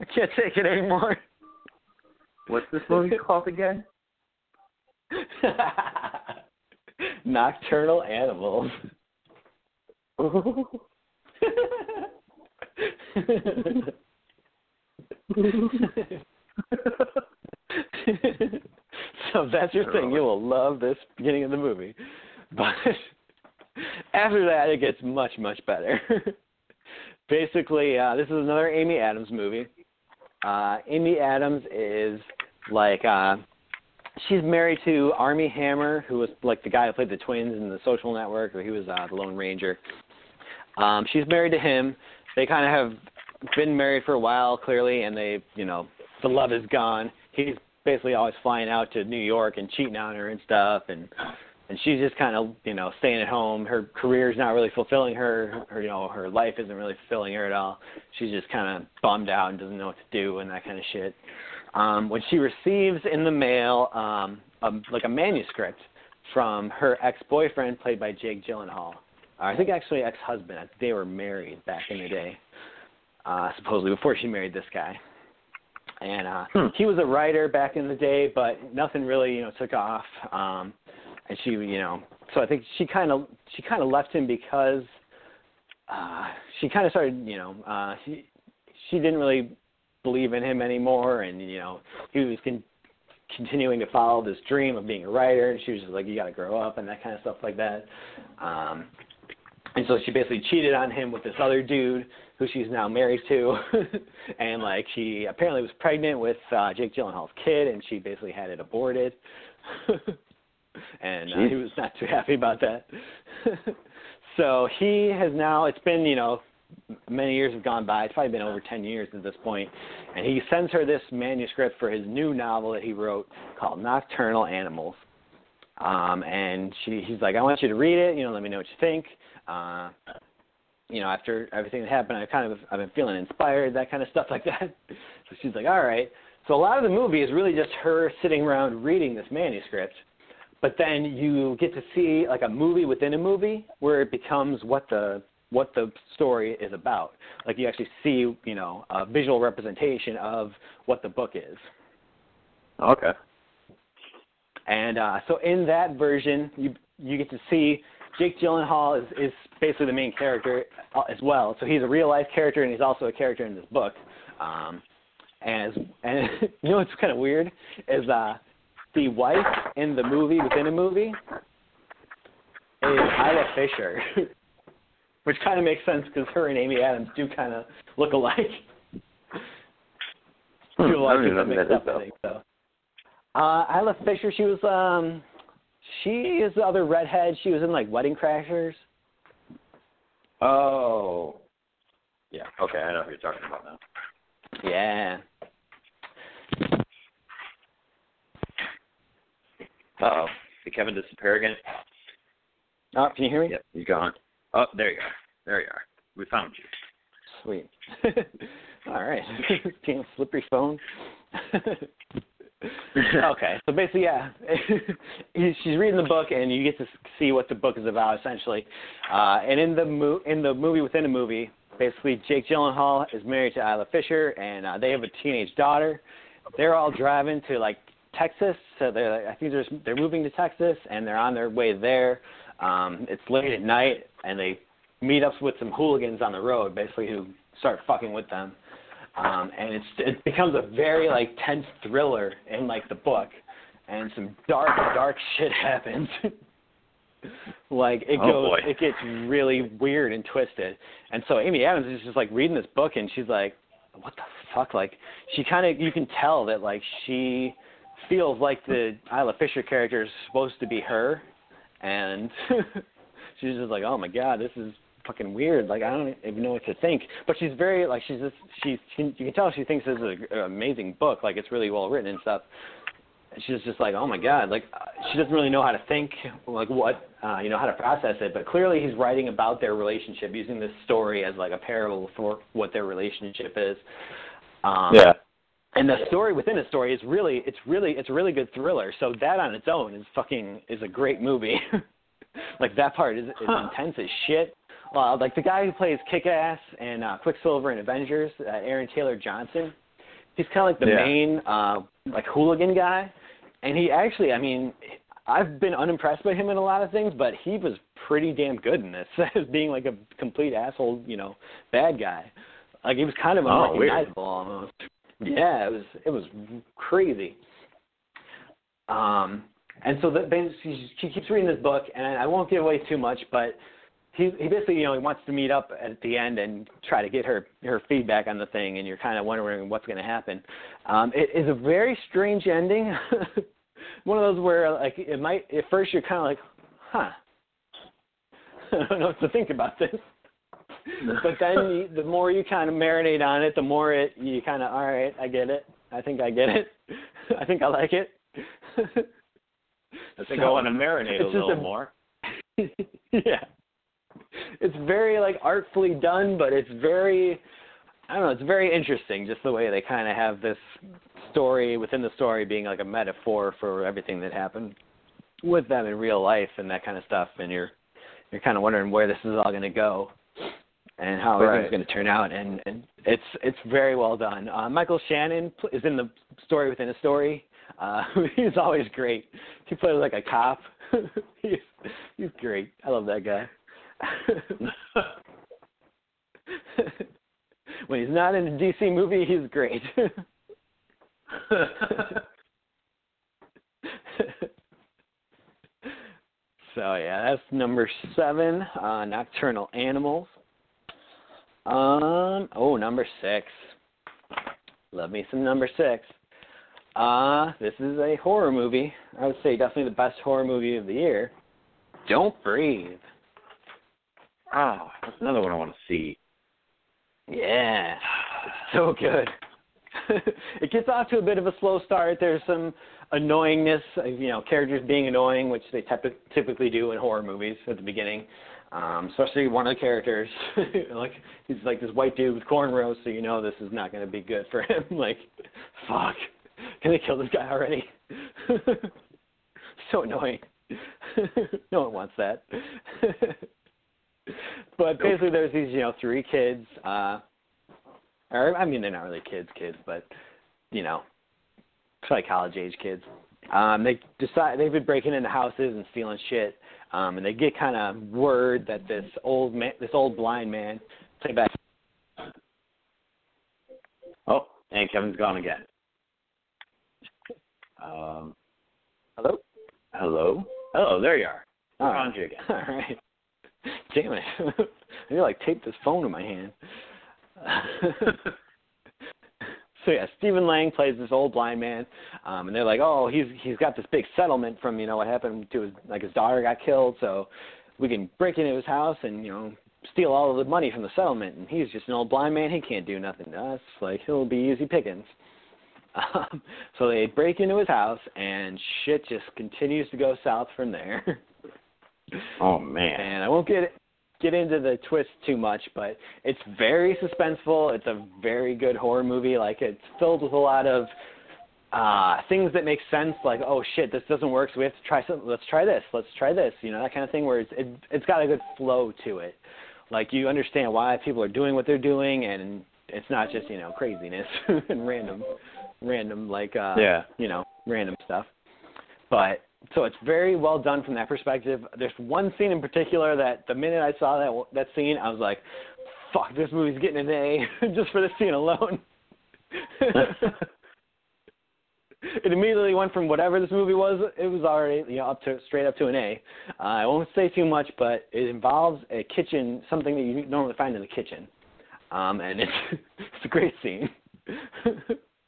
I can't take it anymore. What's this movie called again? Nocturnal animals. so that's your thing, you will love this beginning of the movie. But after that, it gets much, much better. Basically, uh, this is another Amy Adams movie. Uh, Amy Adams is like uh, she's married to Armie Hammer, who was like the guy who played the twins in The Social Network, or he was uh, the Lone Ranger. Um, she's married to him. They kind of have been married for a while, clearly, and they, you know, the love is gone. He's basically always flying out to New York and cheating on her and stuff, and and she's just kind of, you know, staying at home. Her career's not really fulfilling her. Her, you know, her life isn't really fulfilling her at all. She's just kind of bummed out and doesn't know what to do and that kind of shit. Um, when she receives in the mail um, a, like a manuscript from her ex-boyfriend, played by Jake Gyllenhaal. I think actually ex-husband. They were married back in the day uh, supposedly before she married this guy. And uh, hmm. he was a writer back in the day, but nothing really, you know, took off. Um, and she, you know, so I think she kind of she kind of left him because uh, she kind of started, you know, uh, she she didn't really believe in him anymore, and you know, he was con- continuing to follow this dream of being a writer, and she was just like, you got to grow up and that kind of stuff like that. Um, and so she basically cheated on him with this other dude who she's now married to, and like she apparently was pregnant with uh, Jake Gyllenhaal's kid, and she basically had it aborted, and uh, he was not too happy about that. so he has now. It's been you know many years have gone by. It's probably been over ten years at this point, and he sends her this manuscript for his new novel that he wrote called Nocturnal Animals. Um, and she, he's like, I want you to read it. You know, let me know what you think uh, you know, after everything that happened, I kind of I've been feeling inspired, that kind of stuff like that. So she's like, all right. So a lot of the movie is really just her sitting around reading this manuscript, but then you get to see like a movie within a movie where it becomes what the what the story is about. Like you actually see, you know, a visual representation of what the book is. Okay. And uh, so in that version, you you get to see Jake Gyllenhaal is, is basically the main character uh, as well. So he's a real life character and he's also a character in this book. Um, and and you know what's kind of weird is uh, the wife in the movie within a movie is Isla Fisher, which kind of makes sense because her and Amy Adams do kind of look alike. Hmm, People like to mix up, I think so. Uh, Isla Fisher, she was um she is the other redhead. She was in like Wedding Crashers. Oh. Yeah. Okay, I know who you're talking about now. Yeah. Uh oh. Did Kevin disappear again? Oh, can you hear me? Yep, he's gone. Oh, there you are. There you are. We found you. Sweet. All right. Flip your phone? okay, so basically, yeah, she's reading the book, and you get to see what the book is about, essentially. Uh, and in the mo- in the movie within a movie, basically, Jake Gyllenhaal is married to Isla Fisher, and uh, they have a teenage daughter. They're all driving to like Texas, so they're I think they're they're moving to Texas, and they're on their way there. Um, it's late at night, and they meet up with some hooligans on the road, basically, who start fucking with them um, and it's it becomes a very like tense thriller in like the book, and some dark dark shit happens. like it oh, goes, boy. it gets really weird and twisted. And so Amy Adams is just like reading this book, and she's like, "What the fuck?" Like she kind of you can tell that like she feels like the Isla Fisher character is supposed to be her, and she's just like, "Oh my god, this is fucking weird. Like I don't even know what to think. But she's very like she's just she's she, you can tell she thinks this is an amazing book. Like it's really well written and stuff. she's just like, oh my god, like she doesn't really know how to think, like what, uh, you know, how to process it. But clearly, he's writing about their relationship, using this story as like a parable for what their relationship is. Um, yeah. and the story within a story is really it's really it's a really good thriller so that on its own is fucking is a great movie like that part is, is Huh. intense as shit uh, like the guy who plays kick-ass and uh, quicksilver in avengers uh, aaron taylor johnson he's kind of like the Yeah. main uh like hooligan guy and he actually i mean i've been unimpressed by him in a lot of things but he was pretty damn good in this as being like a complete asshole you know bad guy like he was kind of Oh, almost yeah, it was it was crazy. Um, and so that basically she keeps reading this book, and I won't give away too much, but he he basically you know he wants to meet up at the end and try to get her her feedback on the thing, and you're kind of wondering what's going to happen. Um, it is a very strange ending. One of those where like it might at first you're kind of like, huh. I don't know what to think about this but then you, the more you kind of marinate on it, the more it you kind of all right, I get it. I think I get it. I think I like it. I think I want to marinate a little a- more. yeah. It's very like artfully done, but it's very I don't know, it's very interesting just the way they kind of have this story within the story being like a metaphor for everything that happened with them in real life and that kind of stuff and you're you're kind of wondering where this is all going to go and how everything's going to turn out and, and it's it's very well done. Uh, Michael Shannon is in the story within a story. Uh, he's always great. He plays like a cop. he's he's great. I love that guy. when he's not in a DC movie, he's great. so yeah, that's number seven, uh, Nocturnal Animals. Um, oh, number six. Love me some number six. Uh, this is a horror movie. I would say definitely the best horror movie of the year. Don't breathe. Oh, that's another one I want to see. Yeah, it's so good. it gets off to a bit of a slow start. There's some annoyingness, you know, characters being annoying, which they typ- typically do in horror movies at the beginning. Um, especially one of the characters, like he's like this white dude with cornrows, so you know this is not going to be good for him. like, fuck, can they kill this guy already? so annoying. no one wants that. but basically, there's these, you know, three kids. Uh, or I mean, they're not really kids, kids, but you know, like college age kids. Um, they decide they've been breaking into houses and stealing shit, um, and they get kind of word that this old man, this old blind man, play back. Oh, and Kevin's gone again. Um, Hello. hello, hello, there you are. All I right. found you again. All right. Damn it! I need to like tape this phone in my hand. so yeah, Stephen Lang plays this old blind man, um, and they're like, oh, he's he's got this big settlement from you know what happened to his like his daughter got killed, so we can break into his house and you know steal all of the money from the settlement. And he's just an old blind man; he can't do nothing to us. Like he'll be easy pickings. Um, so they break into his house, and shit just continues to go south from there. Oh man. and I won't get get into the twist too much, but it's very suspenseful. It's a very good horror movie. Like it's filled with a lot of uh things that make sense like oh shit this doesn't work so we have to try something let's try this let's try this you know that kind of thing where it's it, it's got a good flow to it like you understand why people are doing what they're doing and it's not just you know craziness and random random like uh Yeah. you know random stuff but so it's very well done from that perspective. There's one scene in particular that the minute I saw that that scene, I was like, "Fuck, this movie's getting an A just for this scene alone." it immediately went from whatever this movie was, it was already you know up to straight up to an A. Uh, I won't say too much, but it involves a kitchen, something that you normally find in the kitchen, um, and it's it's a great scene.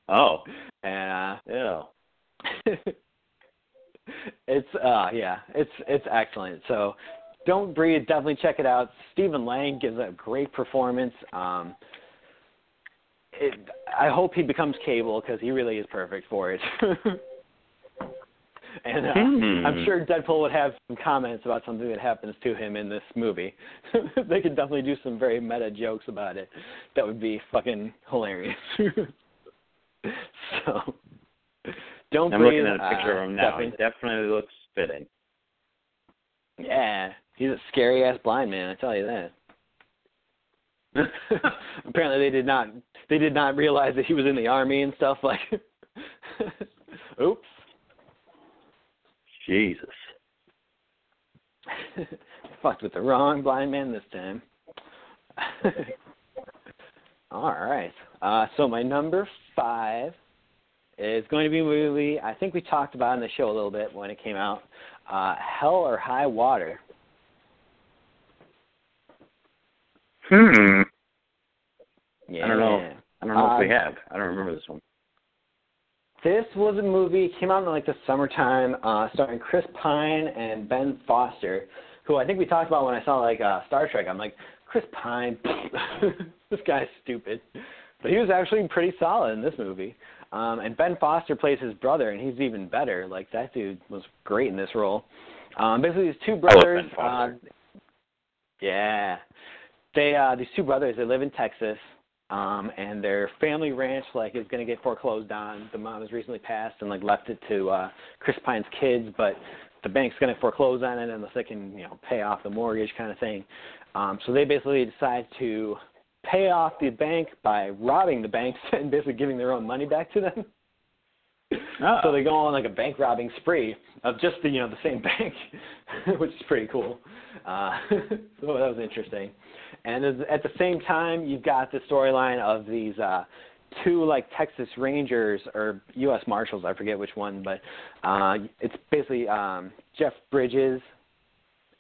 oh, and uh, yeah. It's uh yeah, it's it's excellent. So don't breathe, definitely check it out. Stephen Lang gives a great performance. Um it, I hope he becomes cable because he really is perfect for it. and uh, Hmm. I'm sure Deadpool would have some comments about something that happens to him in this movie. they could definitely do some very meta jokes about it. That would be fucking hilarious. so, don't I'm looking at a picture uh, of him now. definitely- He definitely looks fitting. Yeah, he's a scary ass blind man. I tell you that. Apparently, they did not. They did not realize that he was in the army and stuff. Like, oops. Jesus. Fucked with the wrong blind man this time. All right. Uh, so my number five is going to be a movie I think we talked about in the show a little bit when it came out. Uh, Hell or High Water. Hmm. Yeah. I don't know. I don't know if we Uh, have. I don't remember this one. This was a movie came out in like the summertime, uh, starring Chris Pine and Ben Foster, who I think we talked about when I saw like uh, Star Trek. I'm like, Chris Pine, this guy's stupid, but he was actually pretty solid in this movie. Um, and Ben Foster plays his brother, and he's even better. Like that dude was great in this role. Um, basically, these two love brothers. Uh, yeah, they uh, these two brothers. They live in Texas um and their family ranch like is going to get foreclosed on the mom has recently passed and like left it to uh chris pine's kids but the bank's going to foreclose on it unless they can you know pay off the mortgage kind of thing um so they basically decide to pay off the bank by robbing the banks and basically giving their own money back to them Oh. so they go on like a bank robbing spree of just the you know the same bank, which is pretty cool. Uh, so that was interesting. And at the same time, you've got the storyline of these uh, two like Texas Rangers or U.S. Marshals, I forget which one, but uh, it's basically um, Jeff Bridges,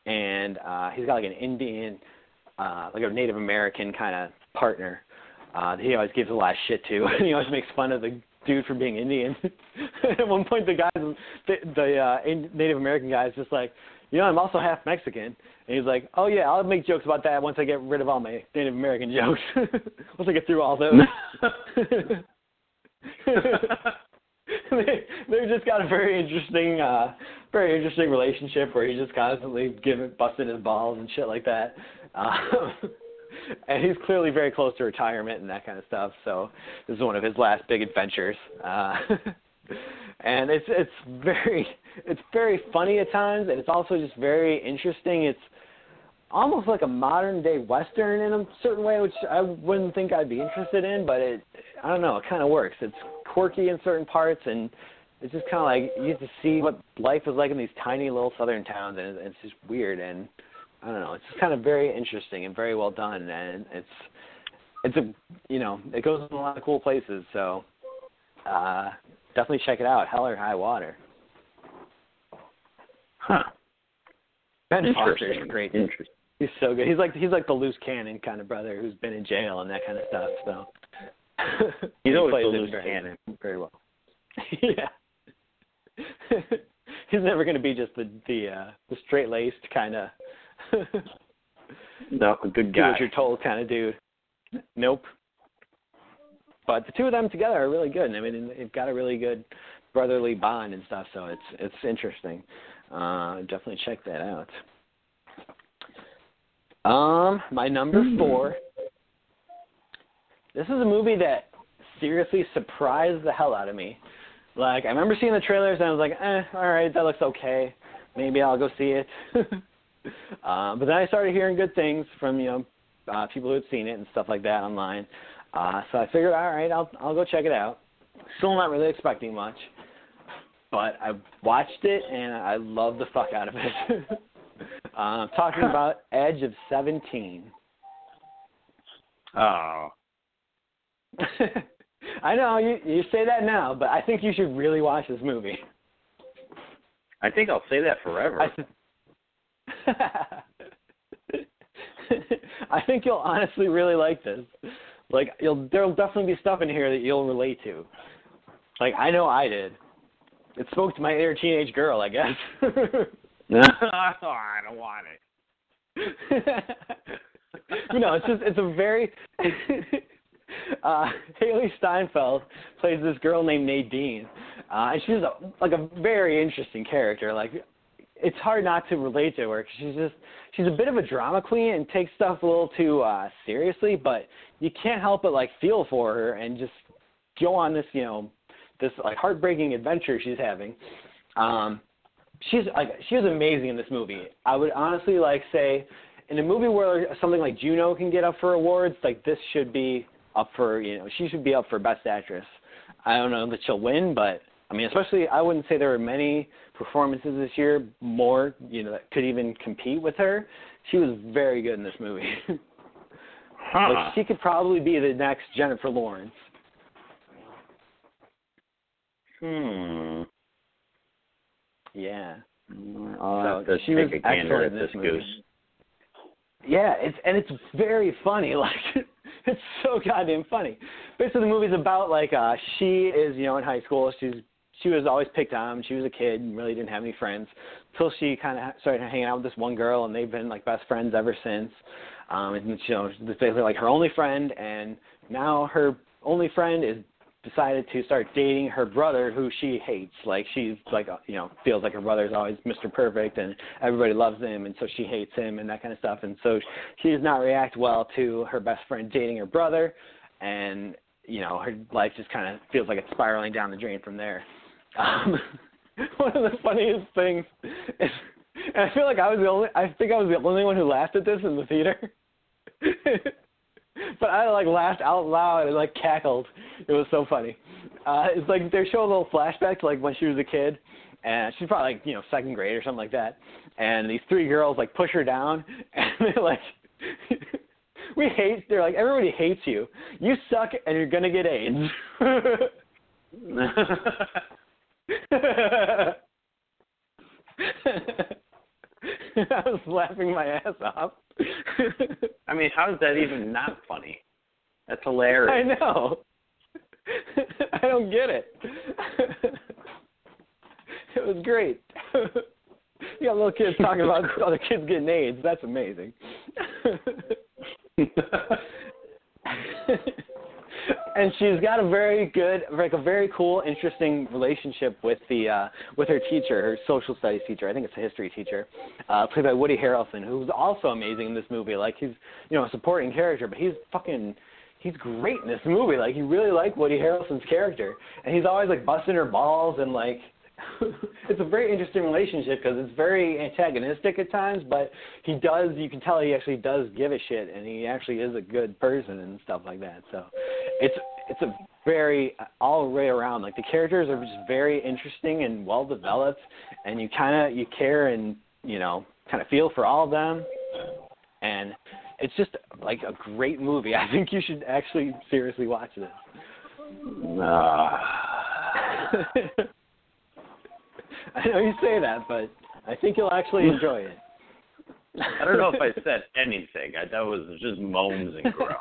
and uh, he's got like an Indian, uh, like a Native American kind of partner. Uh, he always gives a lot of shit to, and he always makes fun of the dude for being Indian. At one point, the guy, the, the uh, Native American guy, is just like, you know, I'm also half Mexican, and he's like, oh yeah, I'll make jokes about that once I get rid of all my Native American jokes. once I get through all those. they they've just got a very interesting uh very interesting relationship where he's just constantly giving busting his balls and shit like that. Um, and he's clearly very close to retirement and that kind of stuff. So this is one of his last big adventures. Uh, and it's it's very it's very funny at times, and it's also just very interesting. It's almost like a modern day western in a certain way, which I wouldn't think I'd be interested in, but it I don't know, it kind of works. It's quirky in certain parts, and it's just kind of like you get to see what life is like in these tiny little southern towns, and it's just weird and I don't know. It's just kind of very interesting and very well done, and it's it's a you know it goes in a lot of cool places. So uh, definitely check it out. Hell or High Water. Huh. Ben Foster is great. Interesting. He's so good. He's like he's like the loose cannon kind of brother who's been in jail and that kind of stuff. So He's He always plays the loose very, cannon. very well. yeah. he's never going to be just the the uh, the straight laced kind of No, a good do guy. what you're told kind of dude. Nope. But the two of them together are really good. I mean, they've got a really good brotherly bond and stuff. So it's it's interesting. Uh, definitely check that out. Um, my number four. This is a movie that seriously surprised the hell out of me. Like I remember seeing the trailers and I was like, eh, all right, that looks okay. Maybe I'll go see it. um, but then I started hearing good things from you know uh, people who had seen it and stuff like that online. Uh, so I figured, all right, I'll I'll go check it out. Still not really expecting much, but I watched it and I loved the fuck out of it. uh, I'm talking about Edge of Seventeen. Oh. I know you you say that now, but I think you should really watch this movie. I think I'll say that forever. I, I think you'll honestly really like this. Like you'll there'll definitely be stuff in here that you'll relate to. Like I know I did. It spoke to my inner teenage girl, I guess. no, I don't want it. no, it's just it's a very uh, Hailee Steinfeld plays this girl named Nadine, uh, and she's a, like a very interesting character. Like, it's hard not to relate to her she's just she's a bit of a drama queen and takes stuff a little too uh, seriously, but you can't help but like feel for her and just go on this you know this like heartbreaking adventure she's having. Um, she's like she was amazing in this movie. I would honestly like say in a movie where something like Juno can get up for awards, like this should be up for you know she should be up for best actress. I don't know that she'll win, but I mean especially I wouldn't say there were many performances this year more you know that could even compete with her. She was very good in this movie. Huh. like she could probably be the next Jennifer Lawrence. Hmm. Yeah. I'll So she was excellent in this this movie. goose. Yeah, it's and it's very funny. Like it's so goddamn funny. Basically, the movie's about like uh she is you know in high school. She's she was always picked on. She was a kid and really didn't have any friends until she kind of started hanging out with this one girl, and they've been like best friends ever since. Um, and you know, basically like her only friend, and now her only friend is decided to start dating her brother who she hates like she's like you know feels like her brother's always mr perfect and everybody loves him and so she hates him and that kind of stuff and so she does not react well to her best friend dating her brother and you know her life just kind of feels like it's spiraling down the drain from there um one of the funniest things is and i feel like i was the only i think i was the only one who laughed at this in the theater but I like laughed out loud and like cackled. It was so funny. Uh, it's like they show a little flashback to like when she was a kid, and she's probably like you know second grade or something like that. And these three girls like push her down, and they're like, "We hate." They're like, "Everybody hates you. You suck, and you're gonna get AIDS." I was laughing my ass off. I mean, how is that even not funny? That's hilarious. I know. I don't get it. it was great. you got little kids talking about other kids getting AIDS. That's amazing. And she's got a very good, like a very cool, interesting relationship with the uh, with her teacher, her social studies teacher. I think it's a history teacher, uh, played by Woody Harrelson, who's also amazing in this movie. Like he's, you know, a supporting character, but he's fucking, he's great in this movie. Like you really like Woody Harrelson's character, and he's always like busting her balls and like. it's a very interesting relationship because it's very antagonistic at times, but he does. You can tell he actually does give a shit, and he actually is a good person and stuff like that. So, it's it's a very all the way around. Like the characters are just very interesting and well developed, and you kind of you care and you know kind of feel for all of them, and it's just like a great movie. I think you should actually seriously watch this. Ah. I know you say that, but I think you'll actually enjoy it. I don't know if I said anything. I, that was just moans and groans.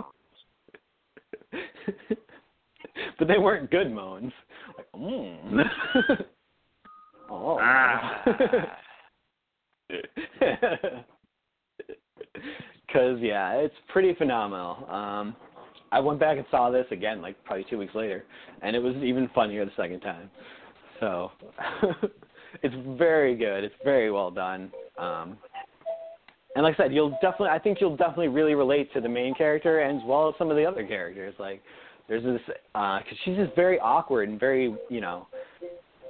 but they weren't good moans. Like, mm. oh. Ah. Because yeah, it's pretty phenomenal. Um, I went back and saw this again, like probably two weeks later, and it was even funnier the second time. So it's very good. It's very well done. Um, and like I said, you'll definitely, I think you'll definitely really relate to the main character and as well as some of the other characters. Like there's this, because she's just very awkward and very, you know,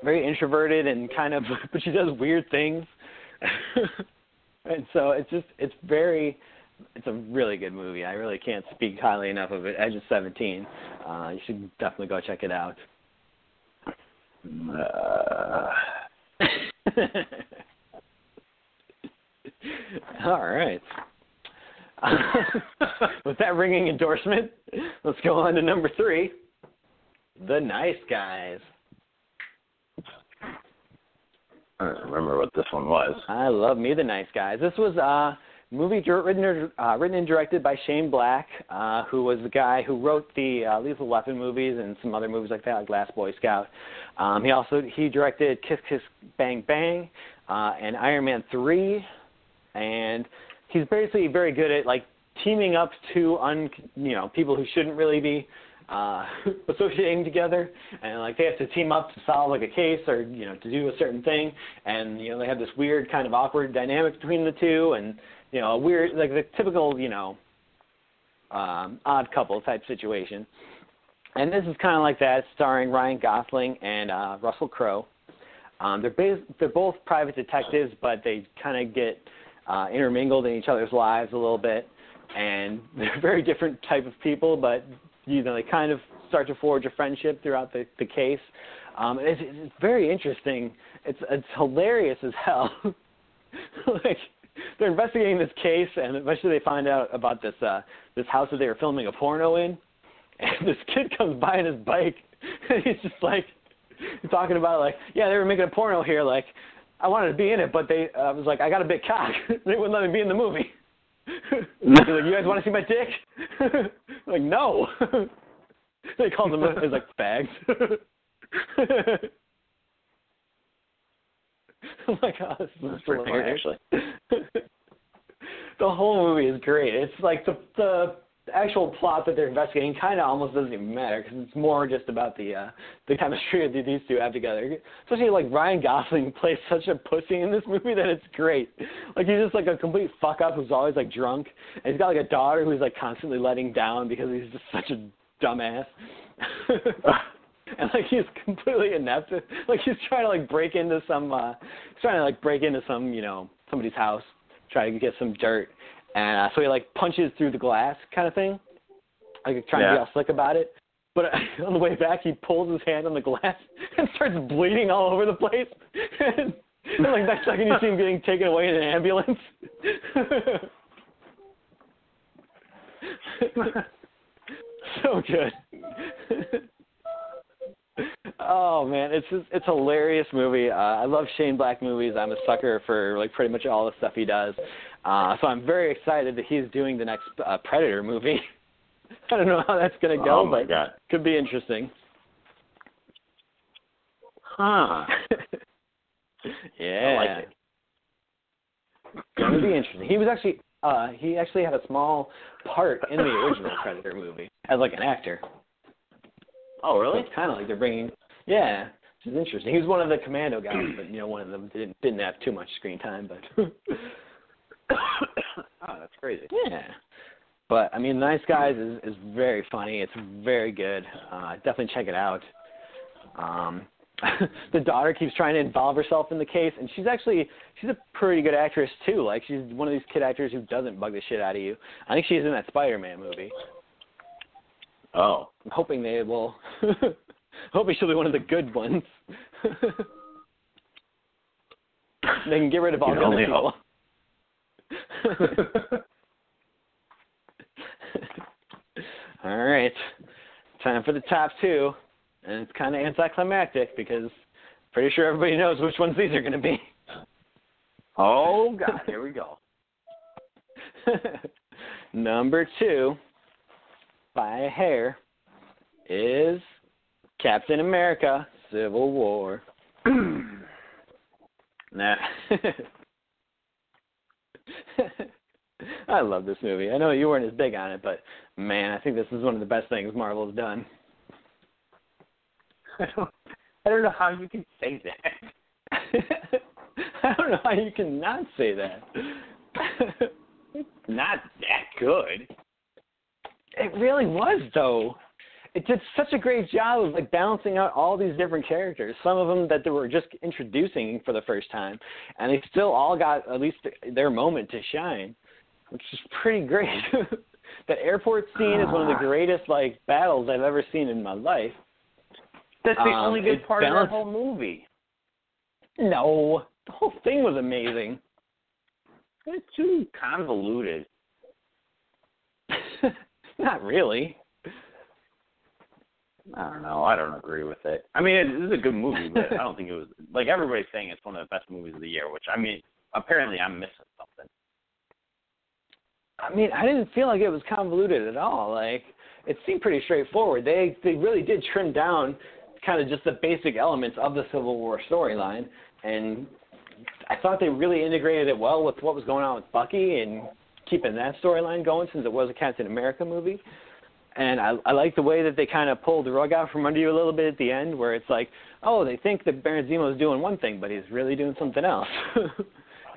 very introverted and kind of, but she does weird things. and so it's just, it's very, it's a really good movie. I really can't speak highly enough of it. Edge of 17. Uh, you should definitely go check it out. Uh, All right. With that ringing endorsement, let's go on to number three The Nice Guys. I don't remember what this one was. I love me, The Nice Guys. This was a movie written, uh, written and directed by Shane Black, uh, who was the guy who wrote the uh, Lethal Weapon movies and some other movies like that, like Last Boy Scout. Um, he also he directed Kiss Kiss Bang Bang uh, and Iron Man 3 and he's basically very good at like teaming up two un you know people who shouldn't really be uh associating together and like they have to team up to solve like a case or you know to do a certain thing and you know they have this weird kind of awkward dynamic between the two and you know a weird like the typical you know um odd couple type situation and this is kind of like that starring Ryan Gosling and uh Russell Crowe um they're bas- they're both private detectives but they kind of get uh intermingled in each other's lives a little bit and they're very different type of people but you know they kind of start to forge a friendship throughout the the case. Um, it's, it's very interesting. It's it's hilarious as hell. like they're investigating this case, and eventually they find out about this uh, this house that they were filming a porno in. And this kid comes by on his bike, and he's just like talking about like, yeah, they were making a porno here. Like, I wanted to be in it, but they uh, was like, I got a big cock. they wouldn't let me be in the movie. He's like, you guys want to see my dick? like, no. they called him. as like fags. oh my god, this is That's pretty funny, actually. the whole movie is great. It's like the the actual plot that they're investigating kind of almost doesn't even matter because it's more just about the uh the chemistry that these two have together. Especially like Ryan Gosling plays such a pussy in this movie that it's great. Like he's just like a complete fuck up who's always like drunk, and he's got like a daughter who's like constantly letting down because he's just such a dumbass. and like he's completely inept. Like he's trying to like break into some uh he's trying to like break into some, you know, somebody's house, try to get some dirt. And uh, so he like punches through the glass kind of thing. Like trying to be all slick about it. But on the way back he pulls his hand on the glass and starts bleeding all over the place. and, and like next second you see him getting taken away in an ambulance. so good. Oh man, it's just, it's a hilarious movie. Uh, I love Shane Black movies. I'm a sucker for like pretty much all the stuff he does. Uh, so I'm very excited that he's doing the next uh, Predator movie. I don't know how that's gonna go, oh but god. could be interesting. Huh. yeah, I like it. Gonna be interesting. He was actually uh he actually had a small part in the original Predator movie as like an actor. Oh So really? it's kind of like they're bringing yeah, which is interesting. He was one of the commando guys, but you know one of them didn't didn't have too much screen time, but oh, that's crazy. yeah. But I mean, Nice Guys is is very funny. It's very good. Uh, definitely check it out. Um, the daughter keeps trying to involve herself in the case, and she's actually she's a pretty good actress too. Like she's one of these kid actors who doesn't bug the shit out of you. I think she's in that Spider-Man movie. Oh. I'm hoping they will. hoping she'll be one of the good ones. they can get rid of all You the can other only people. all right, time for the top two, and it's kind of anticlimactic because pretty sure everybody knows which ones these are going to be. Oh god, here we go. Number two, by a hair, is Captain America: Civil War. Nah. I love this movie. I know you weren't as big on it, but man, I think this is one of the best things Marvel's done. I don't I don't know how you can say that. I don't know how you can not say that. It's not that good. it really was though. It did such a great job of like balancing out all these different characters. Some of them that they were just introducing for the first time, and they still all got at least their moment to shine, which is pretty great. that airport scene is one of the greatest like battles I've ever seen in my life. That's the Um, only good part of balanced- that whole movie. No, the whole thing was amazing. It's too convoluted. Not really. I don't know. I don't agree with it. I mean, it, it is a good movie, but I don't think it was like everybody's saying it's one of the best movies of the year. Which I mean, apparently I'm missing something. I mean, I didn't feel like it was convoluted at all. Like it seemed pretty straightforward. They they really did trim down kind of just the basic elements of the Civil War storyline, and I thought they really integrated it well with what was going on with Bucky, and keeping that storyline going since it was a Captain America movie. And I, I like the way that they kind of pulled the rug out from under you a little bit at the end, where it's like, oh, they think that Baron Zemo's doing one thing, but he's really doing something else.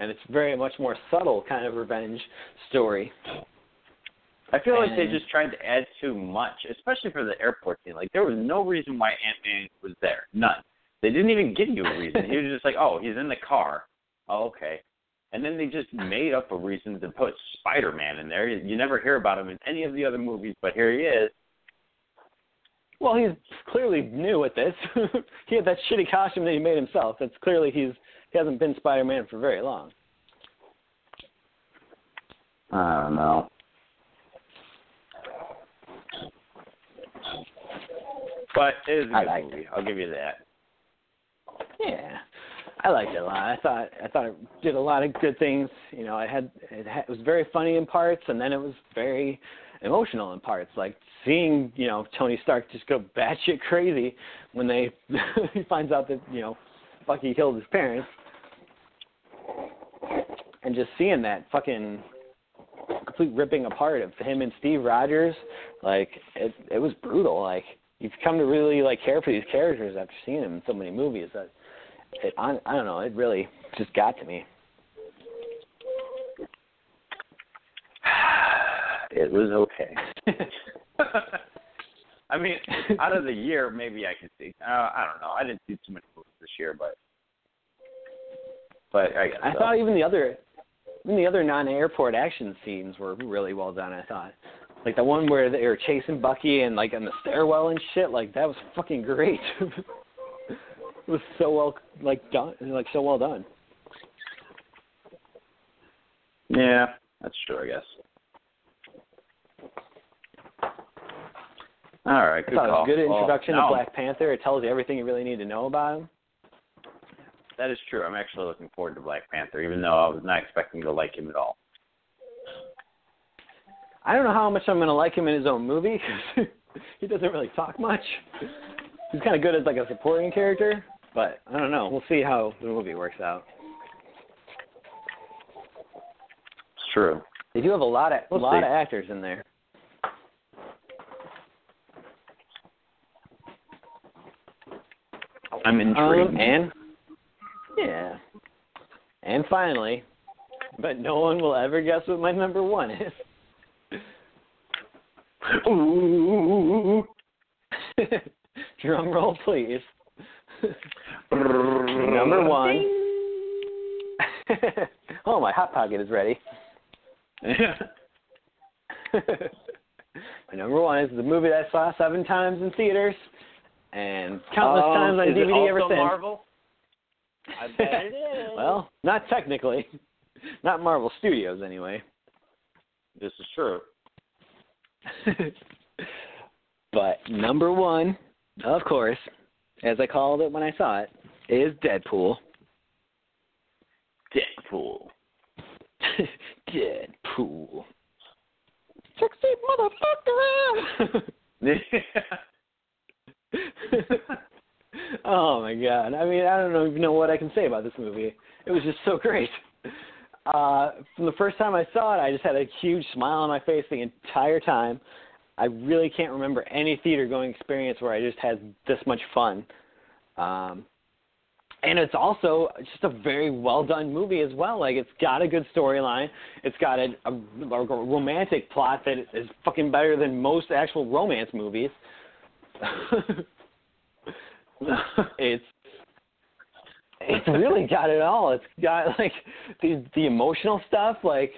and it's very much more subtle kind of revenge story. I feel like they just tried to add too much, especially for the airport scene. Like there was no reason why Ant Man was there. None. They didn't even give you a reason. he was just like, Oh, he's in the car. Oh, okay. And then they just made up a reason to put Spider Man in there. You never hear about him in any of the other movies, but here he is. Well, he's clearly new at this. he had that shitty costume that he made himself. That's clearly he's he hasn't been Spider-Man for very long. I don't know. But it is a I good liked movie. I'll give you that. Yeah, I liked it a lot. I thought I thought it did a lot of good things. You know, it had it, had, it was very funny in parts, and then it was very emotional in parts. Like seeing you know Tony Stark just go batshit crazy when they he finds out that you know Bucky killed his parents, and just seeing that fucking complete ripping apart of him and Steve Rogers, like it it was brutal. Like you've come to really like care for these characters after seeing them in so many movies that it I, I don't know, it really just got to me. It was okay. I mean, out of the year, maybe I could see. Uh, I don't know. I didn't see too many movies this year, but but I guess I so. thought even the other even the other non-airport action scenes were really well done. I thought, like the one where they were chasing Bucky and like on the stairwell and shit, like that was fucking great. it was so well like done, like so well done. Yeah, that's true. I guess. All right, good call. good Well, introduction to Black Panther. It tells you everything you really need to know about him. That is true. I'm actually looking forward to Black Panther, even though I was not expecting to like him at all. I don't know how much I'm going to like him in his own movie because he doesn't really talk much. He's kind of good as like a supporting character, but I don't know. We'll see how the movie works out. It's true. They do have a lot of We'll a lot see. of actors in there. I'm intrigued. Um, and yeah, and finally, but no one will ever guess what my number one is. Ooh. Drum roll, please. Number one. oh, my hot pocket is ready. my number one is the movie that I saw seven times in theaters and countless Um, times on is it DVD ever since. Marvel? I bet it is. well, not technically. Not Marvel Studios, anyway. this is true. but number one, of course, as I called it when I saw it, is Deadpool. Deadpool. Deadpool. Sexy motherfucker! oh my god. I mean, I don't even know what I can say about this movie. It was just so great. Uh, from the first time I saw it, I just had a huge smile on my face the entire time. I really can't remember any theater going experience where I just had this much fun. Um, and it's also just a very well done movie as well. Like it's got a good storyline. It's got a, a, a romantic plot that is fucking better than most actual romance movies. it's it's really got it all. It's got like the the emotional stuff, like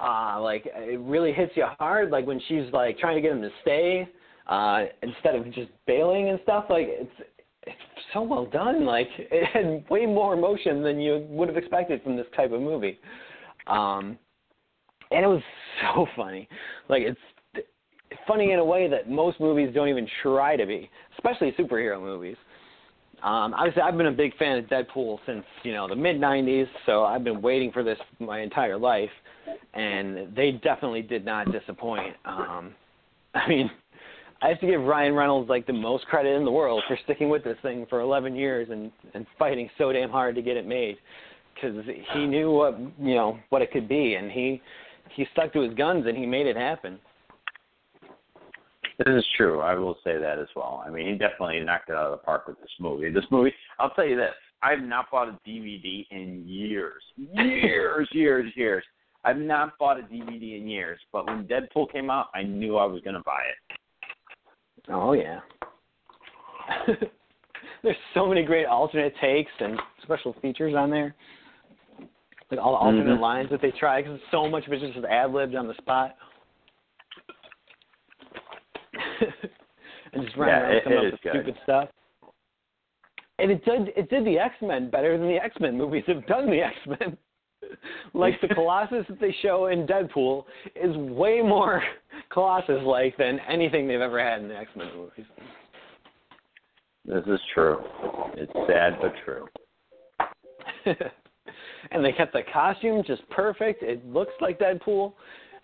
uh like it really hits you hard. Like when she's like trying to get him to stay, uh, instead of just bailing and stuff. Like it's it's so well done. Like it had way more emotion than you would have expected from this type of movie. Um, and it was so funny. Like it's funny in a way that most movies don't even try to be, especially superhero movies. Um, obviously, I've been a big fan of Deadpool since you know the mid '90s, so I've been waiting for this my entire life, and they definitely did not disappoint. Um, I mean, I have to give Ryan Reynolds like the most credit in the world for sticking with this thing for 11 years and and fighting so damn hard to get it made, because he knew what you know what it could be, and he he stuck to his guns and he made it happen. This is true. I will say that as well. I mean, he definitely knocked it out of the park with this movie. This movie, I'll tell you this: I've not bought a DVD in years, years, years, years. I've not bought a DVD in years. But when Deadpool came out, I knew I was going to buy it. Oh yeah. There's so many great alternate takes and special features on there. Like all the alternate Mhm. lines that they try, because so much of it's just ad libbed on the spot. and just running Yeah, around it- coming up with good. stupid stuff. And it did it did the X Men better than the X Men movies have done the X Men. like the Colossus that they show in Deadpool is way more Colossus like than anything they've ever had in the X Men movies. This is true. It's sad but true. and they kept the costume just perfect. It looks like Deadpool.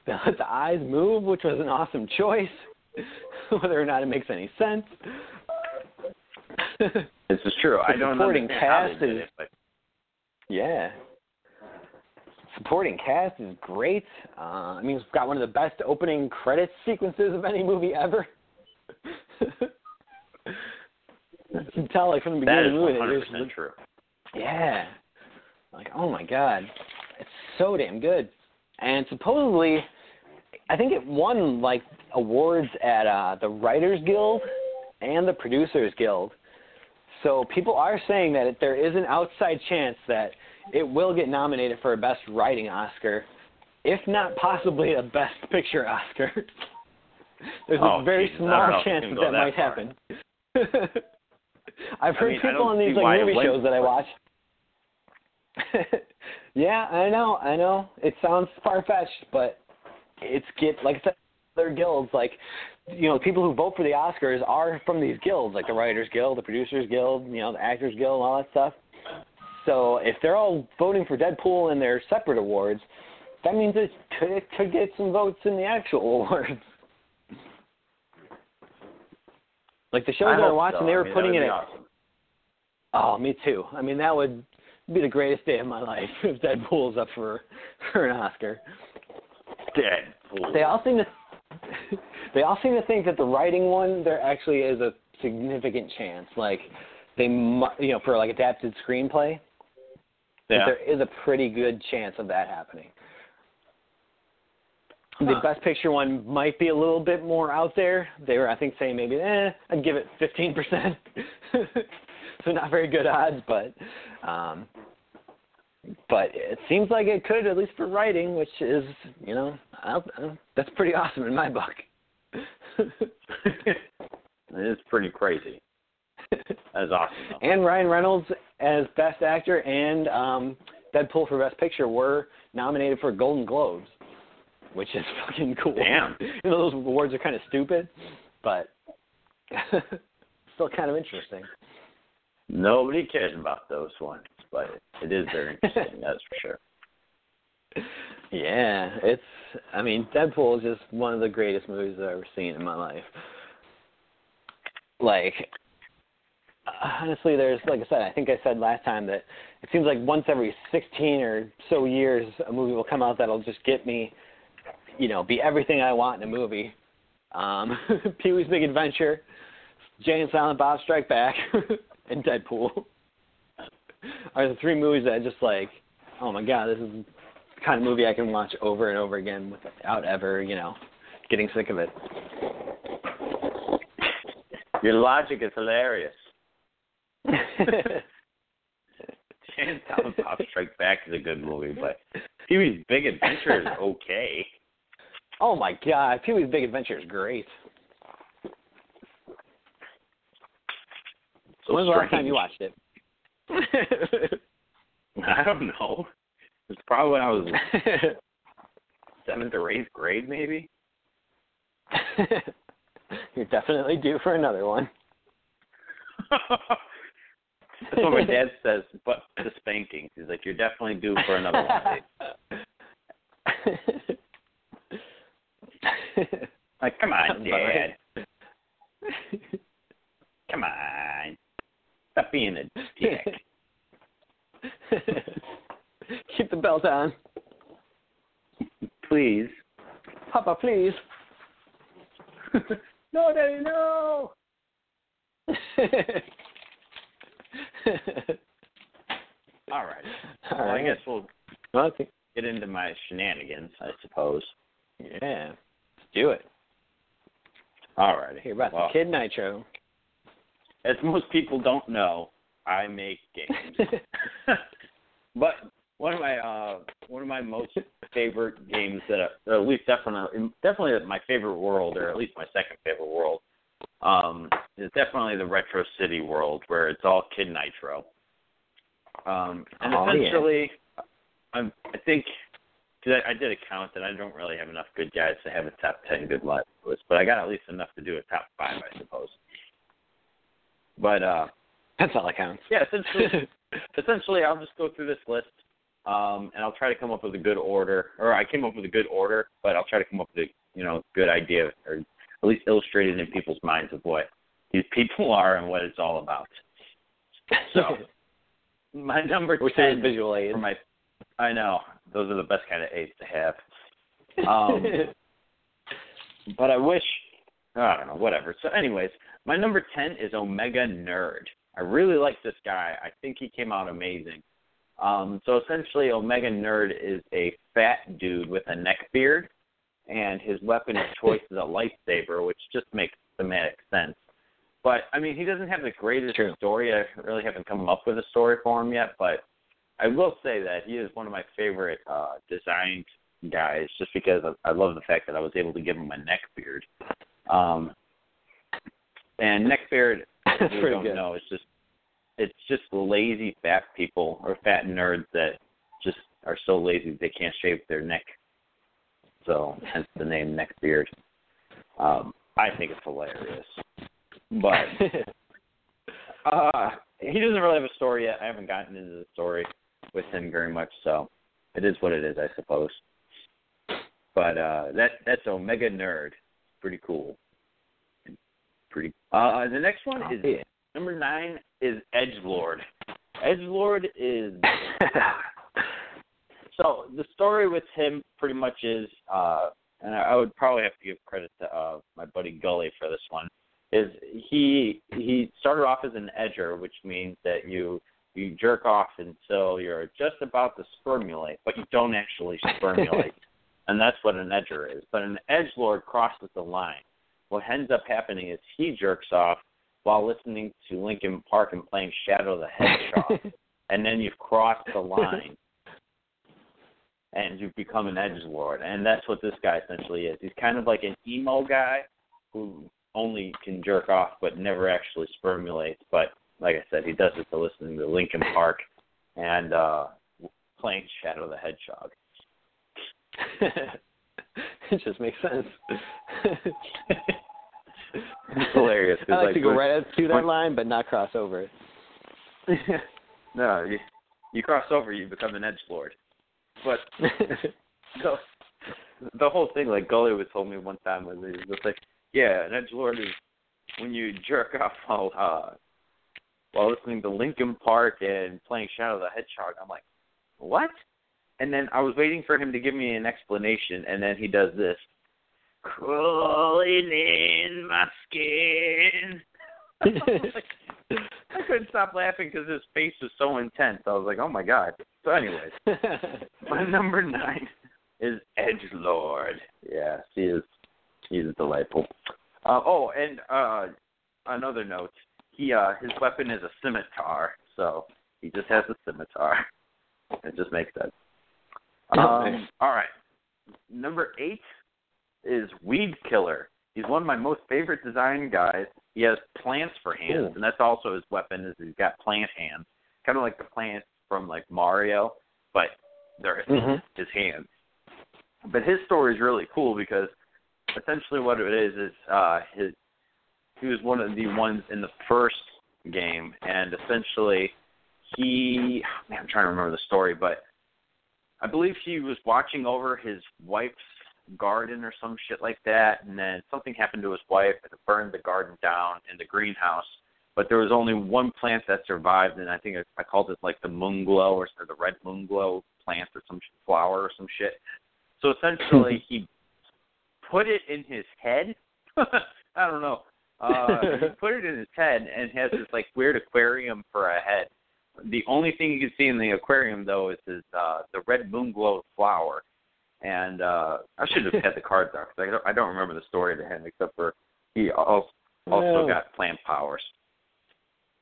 They let the eyes move, which was an awesome choice, whether or not it makes any sense. This is true. I don't understand how they cast did it, but yeah. Supporting cast is great. Uh, I mean, it's got one of the best opening credit sequences of any movie ever. you can tell, like from the beginning is of the movie, one hundred percent true. Yeah. Like, oh my god. It's so damn good. And supposedly I think it won like awards at uh the Writers Guild and the Producers Guild. So people are saying that there is an outside chance that it will get nominated for a best writing Oscar, if not possibly a best picture Oscar. There's Oh, a very I know small chance that that that might far. happen. I've I heard mean, people on these like movie shows that I watch. yeah, I know, I know. It sounds far fetched, but it's get like I said, other guilds like you know people who vote for the Oscars are from these guilds, like the Writers Guild, the Producers Guild, you know, the Actors Guild, and all that stuff. So if they're all voting for Deadpool in their separate awards, that means it could, it could get some votes in the actual awards. Like the shows I I, were watching, so. they I were mean, putting would it awesome. Oh, me too. I mean, that would be the greatest day of my life if Deadpool's up for for an Oscar. Deadpool. They all seem to they all seem to think that the writing one there actually is a significant chance. Like they, you know, for like adapted screenplay, that yeah. there is a pretty good chance of that happening. The Huh. best picture one might be a little bit more out there. They were, I think, saying maybe, eh, I'd give it 15%. so not very good odds, but, um, but it seems like it could, at least for writing, which is, you know, I, I, that's pretty awesome in my book. it is pretty crazy. That is awesome. Though. and Ryan Reynolds as Best Actor and um, Deadpool for Best Picture were nominated for Golden Globes, which is fucking cool. Damn. You know, those awards are kind of stupid, but still kind of interesting. Nobody cares about those ones, but it is very interesting. that's for sure. Yeah, it's. I mean, Deadpool is just one of the greatest movies I've ever seen in my life. Like, honestly, there's like I said. I think I said last time that it seems like once every 16 or so years, a movie will come out that'll just get me, you know, be everything I want in a movie. Um, Pee Wee's Big Adventure, Jay and Silent Bob Strike Back, and Deadpool are the three movies that I just like. Oh my god, this is kind of movie I can watch over and over again without ever, you know, getting sick of it. Your logic is hilarious. Chance Down Pop Strike Back is a good movie, but Pee Wee's Big Adventure is okay. oh my god, Pee Wee's Big Adventure is great. So When's the last time you watched it? I don't know. It's probably when I was seventh or eighth grade, maybe. You're definitely due for another one. That's what my dad says, but the spankings. He's like, you're definitely due for another one. Like, come on, Dad. Come on. Stop being a dick. Keep the belt on. Please. Papa, please. no, Daddy, no. All right. All well, I guess we'll think- get into my shenanigans, I suppose. yeah. Let's do it. All right. Here about well, the Kid Nitro. As most people don't know, I make games. but one of my uh one of my most favorite games that I, or at least definitely definitely my favorite world or at least my second favorite world um is definitely the Retro City world where it's all Kid Nitro. Um and Oh, yeah. essentially I'm I think cuz I, I did a count and I don't really have enough good guys to have a top 10 good live list, but I got at least enough to do a top 5 I suppose. But uh That's all that counts. yeah, essentially essentially I'll just go through this list um, and I'll try to come up with a good order, or I came up with a good order, but I'll try to come up with a you know good idea, or at least illustrated in people's minds of what these people are and what it's all about. So my number We're ten visual aids. for my, I know those are the best kind of aids to have. Um, but I wish I don't know, whatever. So, anyways, my number ten is Omega Nerd. I really like this guy. I think he came out amazing. Um, so essentially, Omega Nerd is a fat dude with a neck beard, and his weapon of choice is a lightsaber, which just makes thematic sense. But I mean, he doesn't have the greatest True. story. I really haven't come up with a story for him yet, but I will say that he is one of my favorite uh, designed guys, just because I, I love the fact that I was able to give him a neck beard. Um, and neck beard, if you don't good. know, it's just it's just lazy fat people or fat nerds that just are so lazy they can't shave their neck. So hence the name neck beard. Um, I think it's hilarious. But uh he doesn't really have a story yet. I haven't gotten into the story with him very much, so it is what it is, I suppose. But uh that that's Omega Nerd. Pretty cool. Pretty uh the next one is Yeah. Number nine is Edge Lord. Edge Lord is so the story with him pretty much is uh and I would probably have to give credit to uh my buddy Gully for this one. Is he he started off as an edger, which means that you you jerk off until you're just about to spermulate, but you don't actually spermulate. and that's what an edger is. But an edge lord crosses the line. What ends up happening is he jerks off while listening to Linkin Park and playing Shadow the Hedgehog, and then you've crossed the line, and you've become an edge lord. And that's what this guy essentially is. He's kind of like an emo guy who only can jerk off but never actually spermulates. But like I said, he does it to listening to Linkin Park and uh playing Shadow the Hedgehog. it just makes sense. It's hilarious. I like, to go when- right up to that when- line, but not cross over it. no, you, you cross over, you become an edge lord. But so the whole thing, like Gully was told me one time, was he was like, yeah, an edge lord is when you jerk off while uh, while listening to Linkin Park and playing Shadow the Hedgehog. I'm like, what? And then I was waiting for him to give me an explanation, and then he does this, crawling in my skin. I couldn't stop laughing because his face was so intense. I was like, oh my god. So, anyways, my number nine is Edge Lord. Yes, he is. He's delightful. Uh, oh, and uh, another note: he uh, his weapon is a scimitar, so he just has a scimitar. It just makes sense. Um, all right, number eight is Weed Killer. He's one of my most favorite design guys. He has plants for hands, Ooh. and that's also his weapon. Is he's got plant hands, kind of like the plants from like Mario, but they're Mhm. his hands. But his story is really cool because essentially what it is is uh his he was one of the ones in the first game and essentially he man, I'm trying to remember the story, but I believe he was watching over his wife's garden or some shit like that and then something happened to his wife and it burned the garden down in the greenhouse. But there was only one plant that survived and I think I, I called it like the moon glow or, or the red moon glow plant or some flower or some shit So essentially, he put it in his head. I don't know. Uh, he put it in his head and has this like weird aquarium for a head. The only thing you can see in the aquarium though is his uh, the red moon glow flower. And uh, I should have had the cards out because I don't, I don't remember the story of him except for he also also No. got plant powers.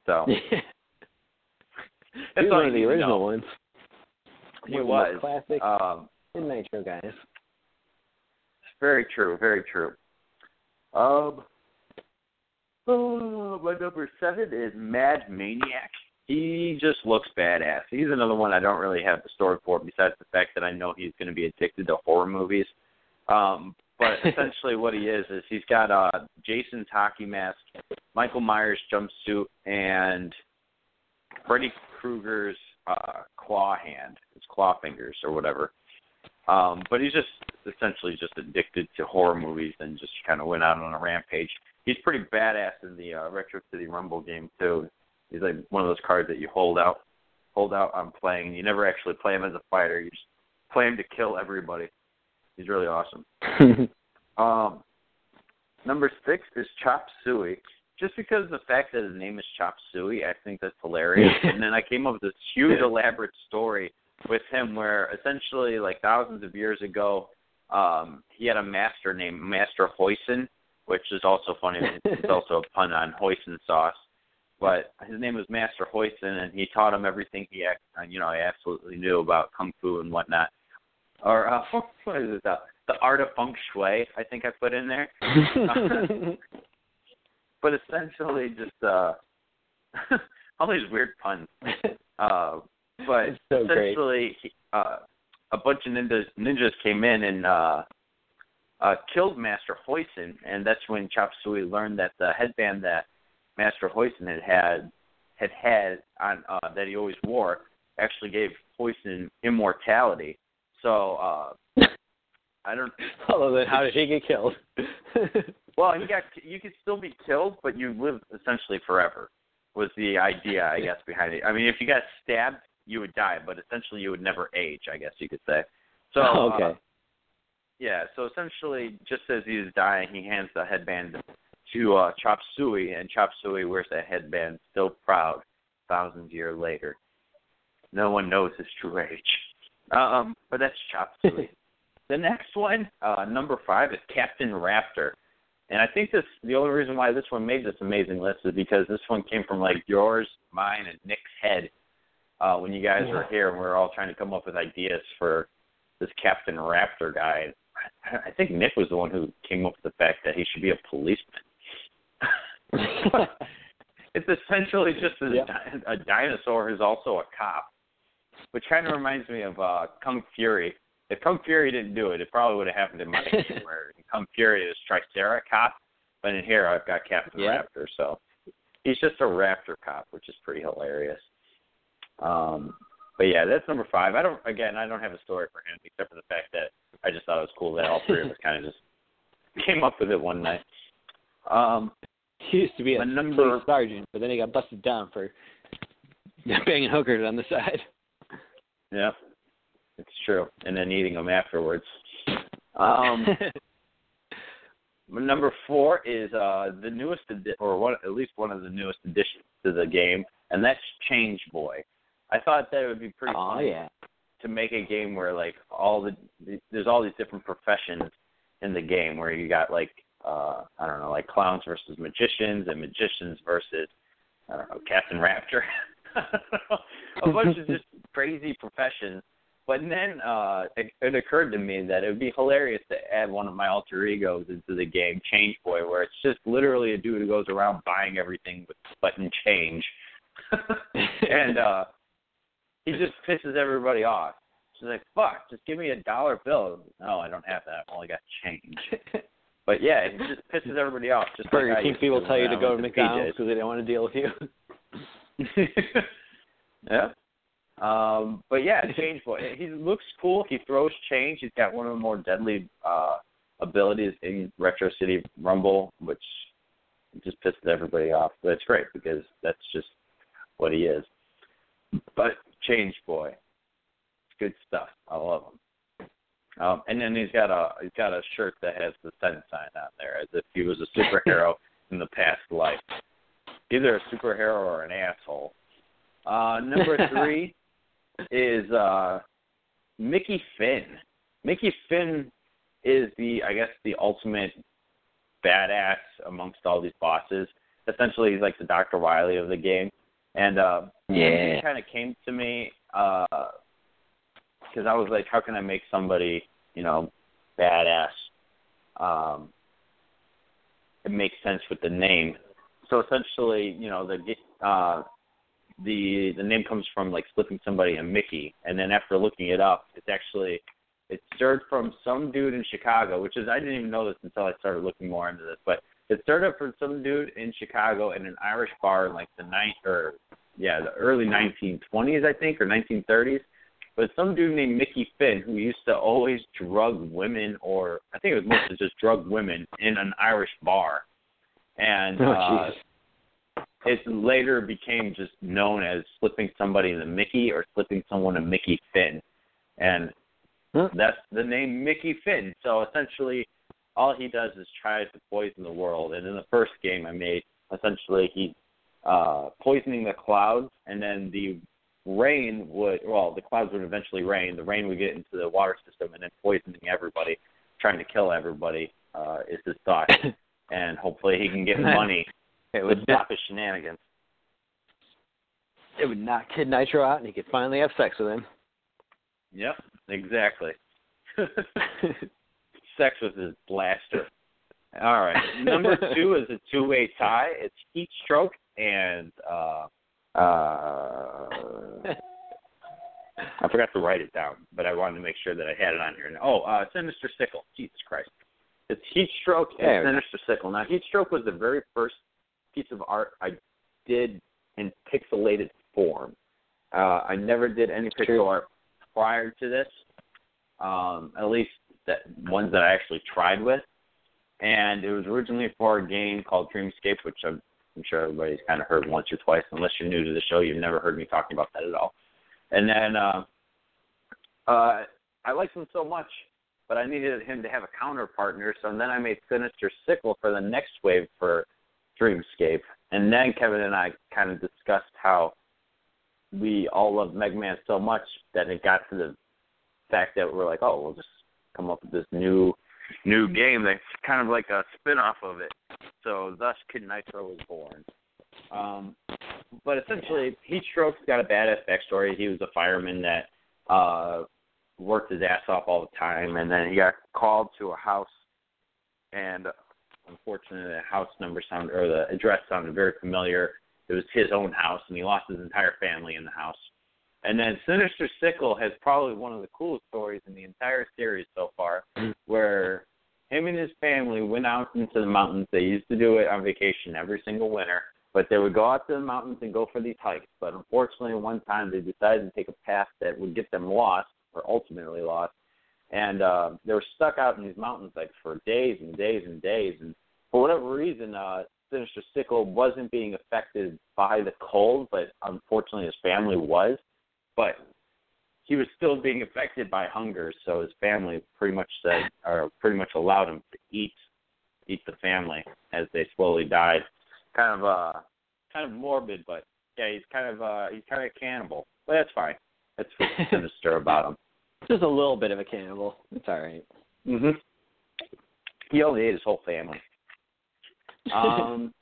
So He that's was one of the original know. ones. He One was. classic Um, in Nitro guys. Very true, very true. Um, oh, my number seven is Mad Maniac. He just looks badass. He's another one I don't really have the story for, besides the fact that I know he's going to be addicted to horror movies. Um, but essentially, what he is is he's got uh, Jason's hockey mask, Michael Myers jumpsuit, and Freddy Krueger's uh, claw hand, his claw fingers or whatever. Um, but he's just essentially just addicted to horror movies and just kind of went out on a rampage. He's pretty badass in the uh, Retro City Rumble game too. He's like one of those cards that you hold out, hold out on playing. You never actually play him as a fighter. You just play him to kill everybody. He's really awesome. Um, number six is Chop Suey. Just because of the fact that his name is Chop Suey, I think that's hilarious. and then I came up with this huge elaborate story with him where essentially like thousands of years ago, um, he had a master named Master Hoisin, which is also funny. It's also a pun on hoisin sauce. But his name was Master Hoisin, and he taught him everything he, ac- you know, he absolutely knew about kung fu and whatnot. Or uh, what is it? The, the art of feng shui. I think I put in there but essentially just uh all these weird puns. Uh but It's so essentially he, uh a bunch of ninjas ninjas came in and uh uh killed Master Hoisin and that's when Chop Suey learned that the headband that Master Hoisin had had had had on uh that he always wore actually gave Hoisin immortality. So uh I don't Although then, how did he get killed? well, you got you could still be killed, but you live essentially forever. Was the idea, I guess, behind it. I mean, if you got stabbed, you would die, but essentially you would never age. I guess you could say. So Oh, uh, okay. yeah, so essentially, just as he's dying, he hands the headband to uh, Chop Suey, and Chop Suey wears that headband, still proud, thousands of years later. No one knows his true age. Um, but that's Chop Suey. the next one, uh, number five, is Captain Raptor. And I think this the only reason why this one made this amazing list is because this one came from like yours, mine, and Nick's head uh, when you guys were here and we were all trying to come up with ideas for this Captain Raptor guy. I think Nick was the one who came up with the fact that he should be a policeman. it's essentially just a, Yeah. di- a dinosaur who's also a cop, which kind of reminds me of uh, Kung Fury. If Kung Fury didn't do it, it probably would have happened in my game where Kung Fury is Triceracop, but in here I've got Captain Yeah. Raptor, so he's just a raptor cop, which is pretty hilarious. Um, but yeah, that's number five. I don't again, I don't have a story for him except for the fact that I just thought it was cool that all three of us kind of just came up with it one night. Um, he used to be a number- sergeant, but then he got busted down for banging hookers on the side. yeah, it's true. And then eating them afterwards. Um, number four is uh, the newest, addi- or one, at least one of the newest additions to the game, and that's Change Boy. I thought that it would be pretty oh funny yeah. to make a game where like all the there's all these different professions in the game where you got like uh I don't know like clowns versus magicians and magicians versus I don't know Captain Raptor a bunch of just crazy professions but then uh it, it occurred to me that it would be hilarious to add one of my alter egos into the game Change Boy where it's just literally a dude who goes around buying everything with button change and uh he just pisses everybody off. She's like, "Fuck, just give me a dollar bill." No, I don't have that. I only got change. But yeah, it just pisses everybody off. Just Burger like I King people tell you to go to McDonald's because they don't want to deal with you. Yeah. Um, but yeah, Change Boy. He looks cool. He throws change. He's got one of the more deadly uh abilities in Retro City Rumble, which just pisses everybody off. But it's great because that's just what he is. But Change Boy, it's good stuff. I love him. Um, and then he's got a he's got a shirt that has the send sign on there, as if he was a superhero in the past life. Either a superhero or an asshole. Uh, number three is uh, Mickey Finn. Mickey Finn is the I guess the ultimate badass amongst all these bosses. Essentially, he's like the Dr. Wily of the game. And uh, Yeah. he kind of came to me because I was like, how can I make somebody, you know, badass? Um, it makes sense with the name. So essentially, you know, the uh, the the name comes from like slipping somebody a Mickey, and then after looking it up, it's actually it started from some dude in Chicago, which is I didn't even know this until I started looking more into this, but it started from some dude in Chicago in an Irish bar in like the night or yeah, the early 1920s I think or 1930s. But some dude named Mickey Finn who used to always drug women, or I think it was mostly just drug women in an Irish bar, and Oh, uh, it later became just known as slipping somebody in the Mickey or slipping someone a Mickey Finn, and Huh. that's the name Mickey Finn. So essentially, all he does is try to poison the world. And in the first game I made, essentially he uh poisoning the clouds, and then the rain would well the clouds would eventually rain. The rain would get into the water system, and then poisoning everybody, trying to kill everybody uh is his thought. and hopefully he can get money It would stop his shenanigans. it would knock Kid Nitro out, and he could finally have sex with him. Yep, exactly. Sex with his blaster. All right. Number two is a two way tie. It's heat stroke and uh uh I forgot to write it down, but I wanted to make sure that I had it on here. Oh, uh Sinister Sickle. Jesus Christ. It's Heat Stroke and There. Sinister Sickle. Now Heat Stroke was the very first piece of art I did in pixelated form. Uh I never did any pixel True. art prior to this. Um, at least that ones that I actually tried with. And it was originally for a game called Dreamscape, which I'm, I'm sure everybody's kind of heard once or twice. Unless you're new to the show, you've never heard me talking about that at all. And then uh, uh, I liked him so much, but I needed him to have a counter partner. So then I made Sinister Sickle for the next wave for Dreamscape. And then Kevin and I kind of discussed how we all love Mega Man so much that it got to the fact that we're like, oh, we'll just come up with this new new game that's kind of like a spin off of it. So thus Kid Nitro was born. Um but essentially Heat Stroke's got a badass backstory. He was a fireman that uh worked his ass off all the time and then he got called to a house and unfortunately the house number sound or the address sounded very familiar. It was his own house and he lost his entire family in the house. And then Sinister Sickle has probably one of the coolest stories in the entire series so far, where him and his family went out into the mountains. They used to do it on vacation every single winter, but they would go out to the mountains and go for these hikes. But unfortunately, one time they decided to take a path that would get them lost, or ultimately lost, and uh, they were stuck out in these mountains like for days and days and days. And for whatever reason, uh, Sinister Sickle wasn't being affected by the cold, but unfortunately his family was but he was still being affected by hunger, so his family pretty much said, or pretty much allowed him to eat, eat the family as they slowly died. Kind of, uh, kind of morbid, but yeah, he's kind of, uh, he's kind of a cannibal, but that's fine. That's what's sinister about him. Just a little bit of a cannibal. It's all right. Mhm. He only ate his whole family. Um,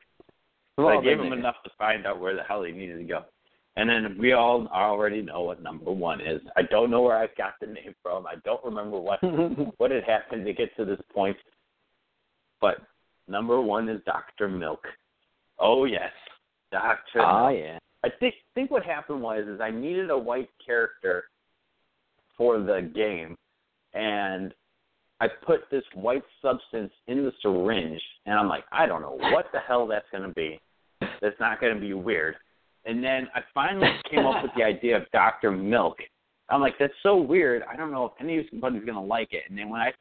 but I gave him there. enough to find out where the hell he needed to go. And then we all already know what number one is. I don't know where I got the name from. I don't remember what what had happened to get to this point. But number one is Doctor Milk. Oh yes, Doctor. Ah, Milk. yeah. I think think what happened was is I needed a white character for the game, and I put this white substance in the syringe, and I'm like, I don't know what the hell that's going to be. That's not going to be weird. And then I finally came up with the idea of Doctor Milk. I'm like, that's so weird. I don't know if anybody's going to like it. And then when I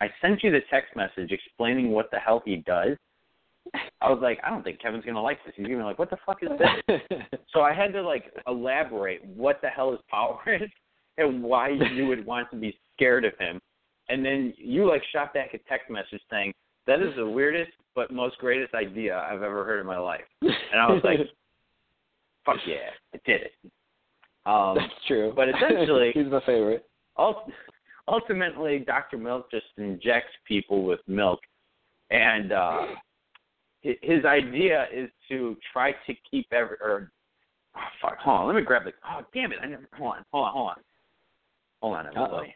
I sent you the text message explaining what the hell he does, I was like, I don't think Kevin's going to like this. He's going to be like, what the fuck is this? So I had to like elaborate what the hell his power is and why you would want to be scared of him. and then you like shot back a text message saying that is the weirdest but most greatest idea I've ever heard in my life. And I was like, fuck yeah, I did it. Um, That's true. but essentially- he's my favorite. ult- ultimately, Dr. Milk just injects people with milk, and uh, hi- his idea is to try to keep every. Or, oh, fuck, hold on, let me grab the. Oh, damn it! I never. Hold on, hold on, hold on, hold on, everybody.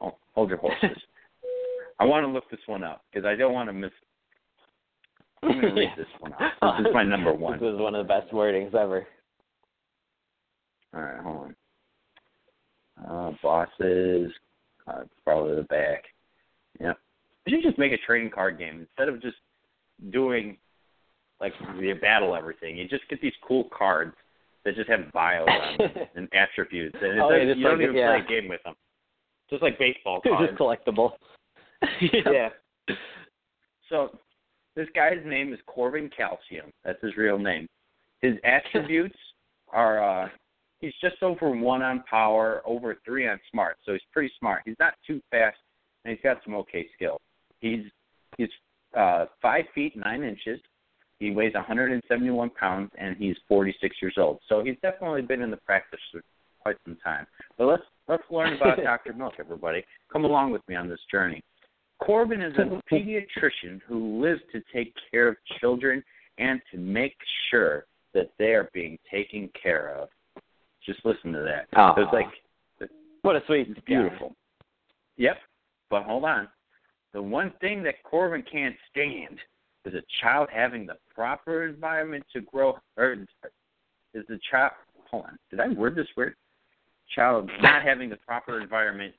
Hold, hold your horses. I want to look this one up because I don't want to miss. I'm to read this one out. This is my number one. This is one of the best wordings ever. All right, hold on. Uh, bosses, uh, probably the back. Yep. You should just make a trading card game instead of just doing like the battle everything. You just get these cool cards that just have bios on them and attributes, and Oh, yeah, just you don't like- even yeah. play a game with them. Just like baseball cards. just collectible. yeah. So this guy's name is Corbin Calcium. That's his real name. His attributes are uh he's just over one on power, over three on smart. So he's pretty smart. He's not too fast and he's got some okay skill. He's he's uh five feet nine inches. He weighs 171 pounds and he's 46 years old. So he's definitely been in the practice for quite some time. But let's let's learn about Dr. Milk, everybody. Come along with me on this journey. Corbin is a pediatrician who lives to take care of children and to make sure that they are being taken care of. Just listen to that. Ah. Aw. It's like What a sweet it's beautiful. Yep. But hold on. The one thing that Corbin can't stand is a child having the proper environment to grow or is the child hold on. Did I word this weird? Child not having the proper environment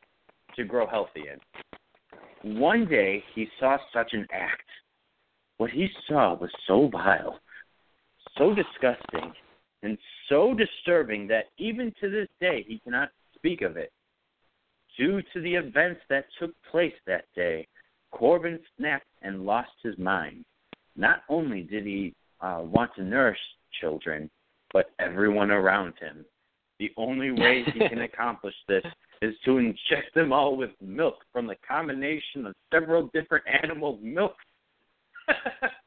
to grow healthy in. One day he saw such an act. What he saw was so vile, so disgusting, and so disturbing that even to this day he cannot speak of it. Due to the events that took place that day, Corbin snapped and lost his mind. Not only did he uh, want to nourish children, but everyone around him. The only way he can accomplish this is to inject them all with milk from the combination of several different animal milk.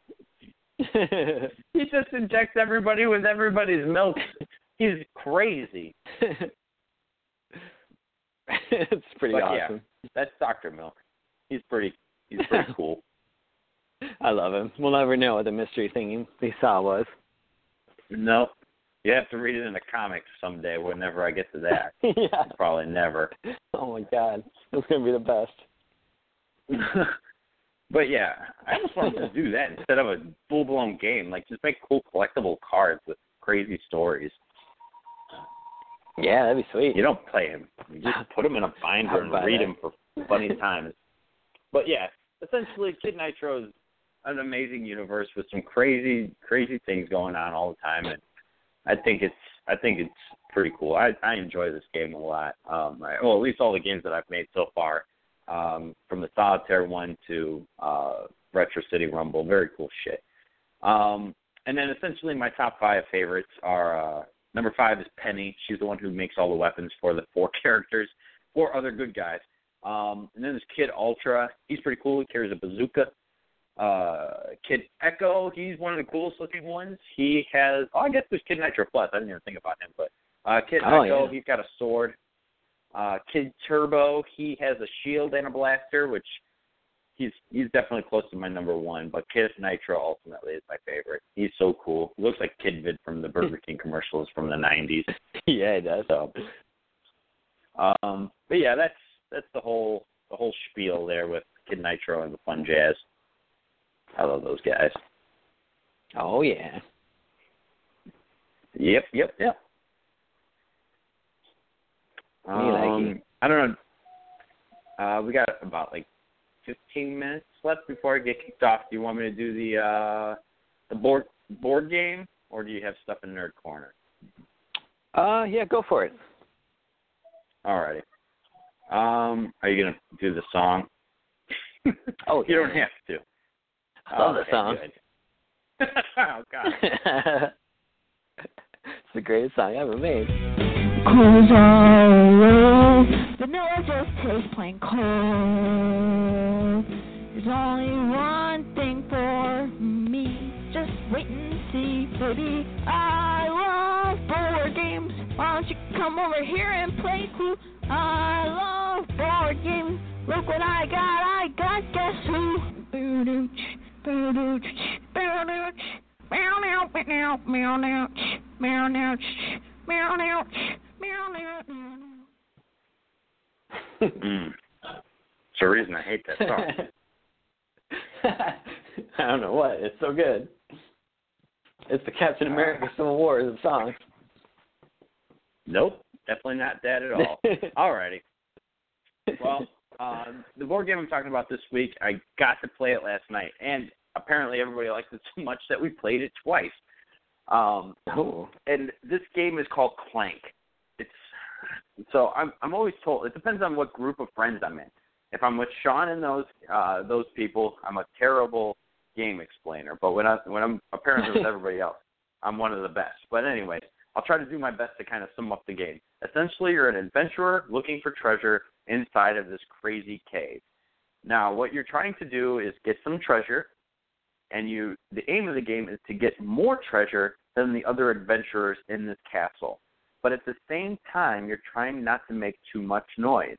he just injects everybody with everybody's milk. He's crazy. it's pretty But yeah. awesome. That's Doctor Milk. He's pretty. He's pretty cool. I love him. We'll never know what the mystery thing he saw was. No, you have to read it in the comics someday. Whenever I get to that, yeah. probably never. Oh my god. It's gonna be the best. But yeah, I just wanted to do that instead of a full blown game. Like just make cool collectible cards with crazy stories. Yeah, that'd be sweet. You don't play him. You just put them in a binder and read that. them for funny times. But yeah, essentially, Kid Nitro is an amazing universe with some crazy, crazy things going on all the time, and I think it's, I think it's pretty cool. I, I enjoy this game a lot. Um, I, well, at least all the games that I've made so far, um, from the Solitaire one to uh, Retro City Rumble, very cool shit. Um, and then essentially, my top five favorites are. Uh, Number five is Penny. She's the one who makes all the weapons for the four characters, four other good guys. Um, and then there's Kid Ultra. He's pretty cool. He carries a bazooka. Uh, Kid Echo. He's one of the coolest looking ones. He has. Oh, I guess there's Kid Nitro Plus. I didn't even think about him, but uh, Kid Oh, Echo. yeah. He's got a sword. Uh, Kid Turbo. He has a shield and a blaster, which he's he's definitely close to my number one. But Kid Nitro ultimately is my favorite. He's so cool. He looks like Kid Vid from the Burger King commercials from the '90s. yeah, it does. So, um, but yeah, that's that's the whole the whole spiel there with Kid Nitro and the Fun Jazz. I love those guys. Oh yeah. Yep, yep, yep. Like Um, I don't know. Uh, we got about like 15 minutes left before I get kicked off. Do you want me to do the uh, the board board game, or do you have stuff in Nerd Corner? Uh yeah, go for it. Alrighty. Um, are you gonna do the song? Oh, you don't have to. I love the song. oh God. it's the greatest song ever made. Clothes all old. Vanilla just tastes plain cold. There's only one thing for me. Just wait and see, baby. I love board games. Why don't you come over here and play Clue? I love board games. Look what I got. I got guess who? Boo-dooch, boo-dooch, boo-dooch. Meow meow meow meow meow meow meow meow meow meow meow meow. Mm. It's the reason I hate that song. I don't know what. It's so good. It's the Captain America Civil War of the song. Nope, definitely not that at all. Alrighty. Well, um, the board game I'm talking about this week, I got to play it last night, and apparently everybody liked it so much that we played it twice. Um, oh. and this game is called Clank. So I'm I'm always told it depends on what group of friends I'm in. If I'm with Sean and those uh, those people, I'm a terrible game explainer. But when I when I'm apparently with everybody else, I'm one of the best. But anyway, I'll try to do my best to kind of sum up the game. Essentially, you're an adventurer looking for treasure inside of this crazy cave. Now, what you're trying to do is get some treasure, and you the aim of the game is to get more treasure than the other adventurers in this castle. But at the same time, you're trying not to make too much noise.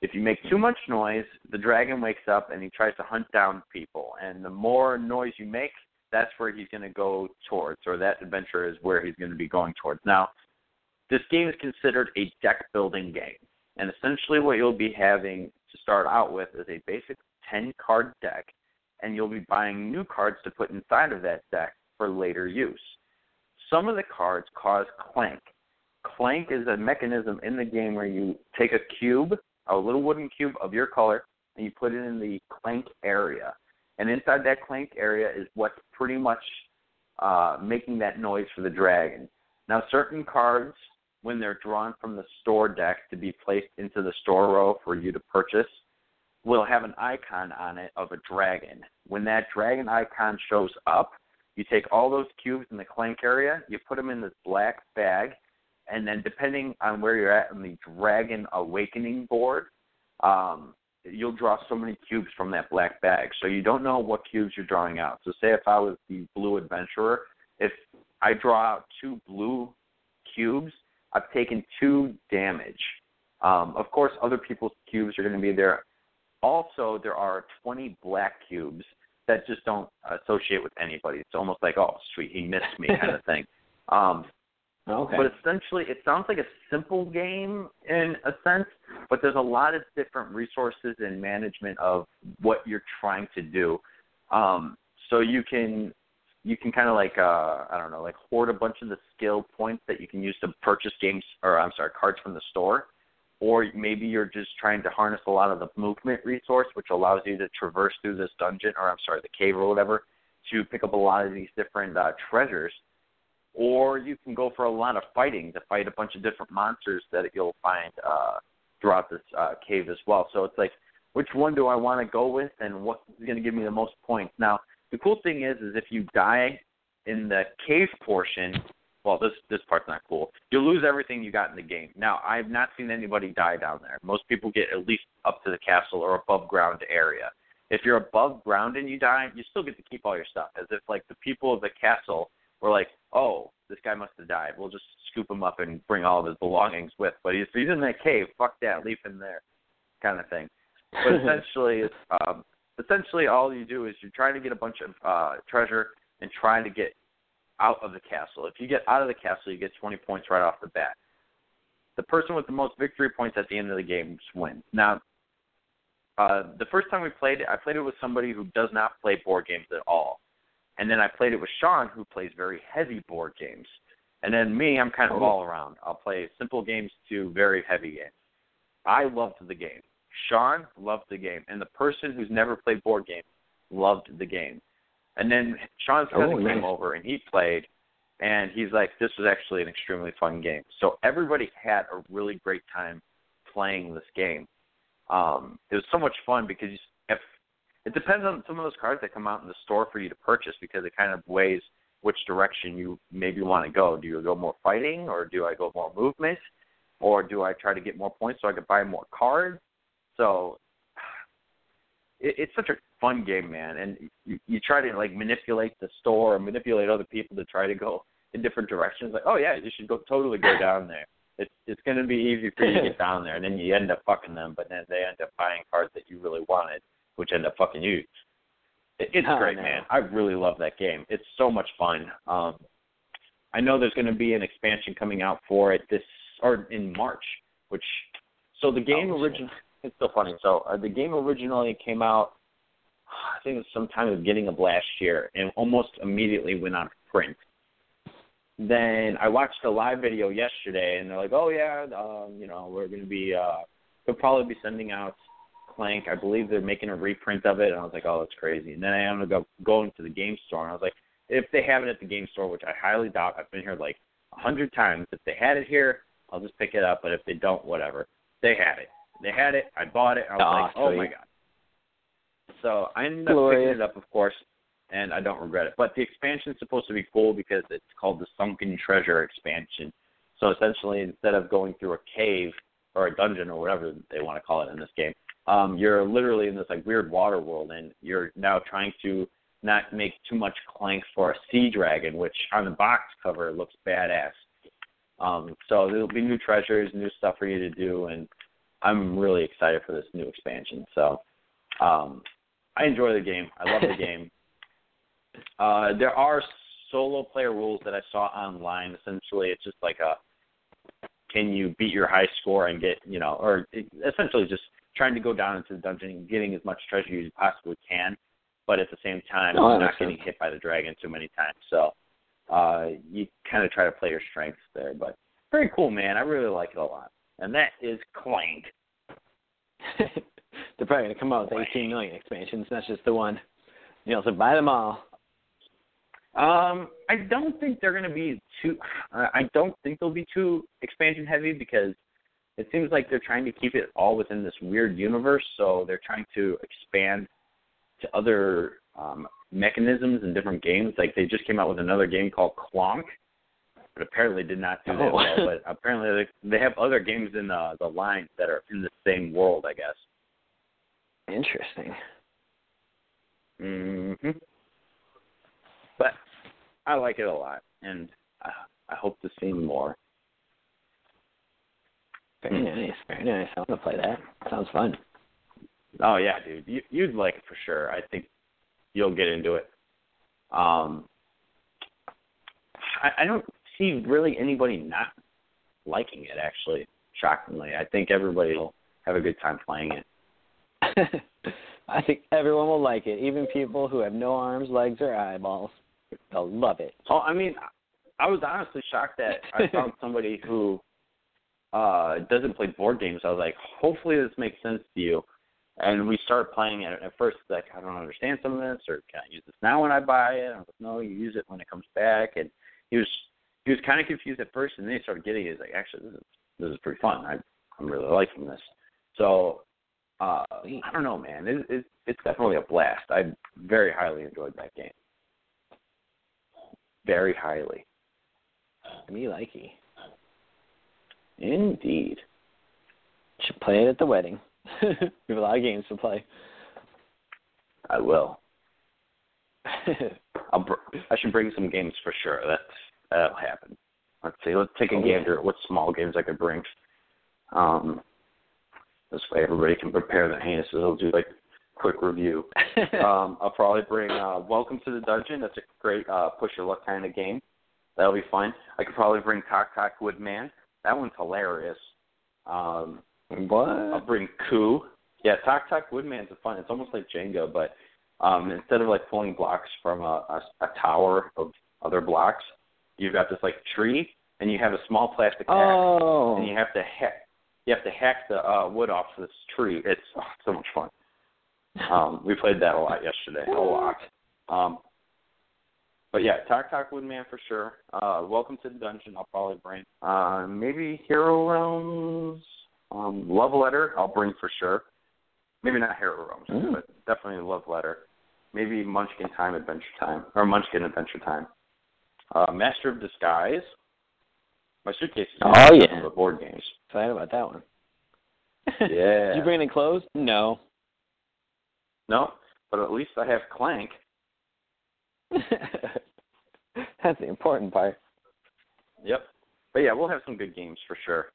If you make too hmm. much noise, the dragon wakes up and he tries to hunt down people. And the more noise you make, that's where he's going to go towards, or that adventure is where he's going to be going towards. Now, this game is considered a deck building game. And essentially, what you'll be having to start out with is a basic 10 card deck, and you'll be buying new cards to put inside of that deck for later use. Some of the cards cause clank. Clank is a mechanism in the game where you take a cube, a little wooden cube of your color, and you put it in the clank area. And inside that clank area is what's pretty much uh, making that noise for the dragon. Now, certain cards, when they're drawn from the store deck to be placed into the store row for you to purchase, will have an icon on it of a dragon. When that dragon icon shows up, you take all those cubes in the clank area, you put them in this black bag, and then depending on where you're at on the Dragon Awakening board, um, you'll draw so many cubes from that black bag. So you don't know what cubes you're drawing out. So say if I was the blue adventurer, if I draw out two blue cubes, I've taken two damage. Um, of course, other people's cubes are going to be there. Also, there are 20 black cubes that just don't associate with anybody. It's almost like, oh, sweet, he missed me kind of thing. Um, Okay. but essentially, it sounds like a simple game in a sense, but there's a lot of different resources and management of what you're trying to do. Um, so you can you can kind of like uh, I don't know, like hoard a bunch of the skill points that you can use to purchase games or I'm sorry, cards from the store. Or maybe you're just trying to harness a lot of the movement resource, which allows you to traverse through this dungeon, or I'm sorry, the cave or whatever, to pick up a lot of these different uh, treasures or you can go for a lot of fighting to fight a bunch of different monsters that you'll find uh, throughout this uh, cave as well. So it's like, which one do I want to go with, and what is going to give me the most points? Now, the cool thing is, is if you die in the cave portion, well, this this part's not cool. You lose everything you got in the game. Now, I have not seen anybody die down there. Most people get at least up to the castle or above ground area. If you're above ground and you die, you still get to keep all your stuff, as if like the people of the castle were like, oh, this guy must have died. We'll just scoop him up and bring all of his belongings with. But he's he's in that cave. Fuck that. Leave him there, kind of thing. But essentially, it's, um, essentially all you do is you're trying to get a bunch of uh, treasure and trying to get out of the castle. If you get out of the castle, you get 20 points right off the bat. The person with the most victory points at the end of the game wins. Now, uh, the first time we played it, I played it with somebody who does not play board games at all. And then I played it with Sean, who plays very heavy board games. And then me, I'm kind of all around. I'll play simple games to very heavy games. I loved the game. Sean loved the game. And the person who's never played board games loved the game. And then Sean's cousin Oh, nice. came over and he played, and he's like, "This was actually an extremely fun game." So everybody had a really great time playing this game. Um, it was so much fun because if it depends on some of those cards that come out in the store for you to purchase because it kind of weighs which direction you maybe want to go. Do you go more fighting, or do I go more movement, or do I try to get more points so I can buy more cards? So it, it's such a fun game, man, and you, you try to like manipulate the store or manipulate other people to try to go in different directions. Like, oh yeah, you should go totally go down there. It's it's going to be easy for you to get down there, and then you end up fucking them, but then they end up buying cards that you really wanted, which end up fucking you. It's Oh, great, no. man. I really love that game. It's so much fun. Um, I know there's going to be an expansion coming out for it this or in March, which so the game Oh, originally it's so funny. So uh, the game originally came out, I think it was sometime at the beginning of last year, and almost immediately went on print. Then I watched a live video yesterday, and they're like, "Oh yeah, um, you know, we're going to be, uh, they'll probably be sending out Clank. I believe they're making a reprint of it." And I was like, "Oh, that's crazy." And then I ended up going to the game store, and I was like, "If they have it at the game store, which I highly doubt, I've been here like a hundred times. If they had it here, I'll just pick it up. But if they don't, whatever. They had it. They had it. I bought it. I was Aw, like, "Oh my god." So I ended up Glorious. picking it up, of course, and I don't regret it. But the expansion is supposed to be cool because it's called the Sunken Treasure expansion. So essentially, instead of going through a cave or a dungeon or whatever they want to call it in this game, um, you're literally in this like weird water world, and you're now trying to not make too much clank for a sea dragon, which on the box cover looks badass. Um, so there'll be new treasures, new stuff for you to do, and I'm really excited for this new expansion. So um, I enjoy the game. I love the game. Uh, there are solo player rules that I saw online. Essentially, it's just like a can you beat your high score and get you know, or it, essentially just trying to go down into the dungeon and getting as much treasure as you possibly can, but at the same time that not getting sense. hit by the dragon too many times. So uh, you kind of try to play your strengths there, but very cool, man. I really like it a lot. And that is Clank. They're probably going to come out with 18 million expansions. That's just the one. You know, so buy them all. Um, I don't think they're going to be too. I don't think they'll be too expansion heavy because it seems like they're trying to keep it all within this weird universe. So they're trying to expand to other um, mechanisms and different games. Like they just came out with another game called Clonk, but apparently did not do that Oh. well. But apparently they, they have other games in the the line that are in the same world. I guess. Interesting. hmm But I like it a lot, and I, I hope to see more. Very Hmm. nice. Very nice. I want to play that. Sounds fun. Oh yeah, dude, you, you'd like it for sure. I think you'll get into it. Um, I, I don't see really anybody not liking it. Actually, shockingly, I think everybody will have a good time playing it. I think everyone will like it, even people who have no arms, legs, or eyeballs. They'll love it. Oh, I mean, I was honestly shocked that I found somebody who uh doesn't play board games. I was like, hopefully this makes sense to you. And we started playing it. At first, like, I don't understand some of this, or can I use this now when I buy it? I was like, no, you use it when it comes back. And he was he was kind of confused at first, and then he started getting it. He's like, actually, this is this is pretty fun. I I'm really liking this. So uh I don't know, man. It, it it's definitely a blast. I very highly enjoyed that game. Very highly. Me likey. Indeed. Should play it at the wedding. we have a lot of games to play. I will. I'll br- I should bring some games for sure. That's that'll happen. Let's see. Let's take a Oh, yeah. gander at what small games I could bring. Um, this way everybody can prepare their hands. So they'll do like quick review. um, I'll probably bring uh, Welcome to the Dungeon. That's a great uh, push your luck kind of game. That'll be fun. I could probably bring Tok Tok Woodman. That one's hilarious. Um, I'll what? bring Coup. Yeah, Tok Tok Woodman's a fun. It's almost like Jenga, but um, instead of like pulling blocks from a, a, a tower of other blocks, you've got this like tree, and you have a small plastic axe, Oh. and you have to hack. You have to hack the uh, wood off this tree. It's oh, so much fun. Um, we played that a lot yesterday. A lot. Um, but yeah, Tok Tok Woodman for sure. Uh, Welcome to the Dungeon. I'll probably bring. Uh, maybe Hero Realms. Um, Love Letter. I'll bring for sure. Maybe not Hero Realms, Mm. but definitely Love Letter. Maybe Munchkin Time Adventure Time or Munchkin Adventure Time. uh, Master of Disguise. My suitcase is Oh, yeah. of board games. Excited about that one. Yeah. Did you bring any clothes? No. No, but at least I have Clank. That's the important part. Yep. But yeah, we'll have some good games for sure.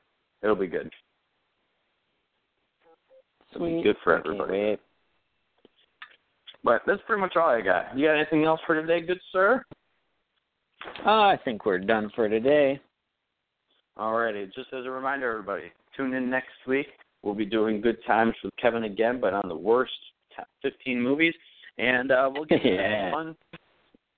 It'll be good. It'll be good for everybody. wait. But that's pretty much all I got. You got anything else for today, good sir? Oh, I think we're done for today. Alrighty, just as a reminder, everybody, tune in next week. We'll be doing Good Times with Kevin again, but on the worst 15 movies, and uh, we'll get Yeah. some fun,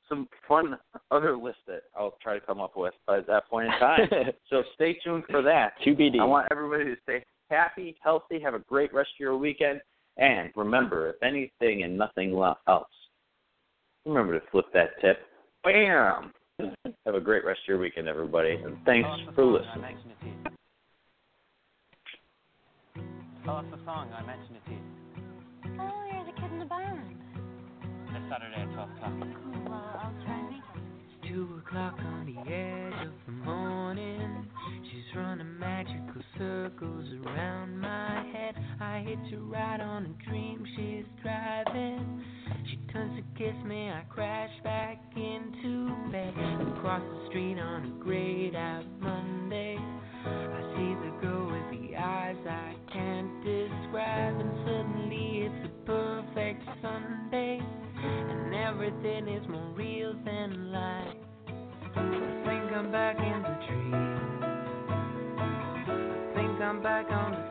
some fun other list that I'll try to come up with by that point in time. so stay tuned for that. TBD. I want everybody to stay happy, healthy, have a great rest of your weekend, and remember, if anything and nothing else, remember to flip that tip. Bam! Have a great rest of your weekend, everybody, and thanks for listening. Tell us the song, I mentioned it to you. Oh, you're the kid in the band. Saturday at 12 o'clock. Cool. Uh, I'll try and make it. Two o'clock on the edge of the morning. She's running magical circles around my head. I hitch a ride on a dream she's driving. She turns to kiss me, I crash back into bed. Across the street on a grayed out Monday. I see the girl with the eyes I can't describe, and suddenly it's a perfect Sunday, and everything is more real than life. I think I'm back in the dream. I think I'm back on the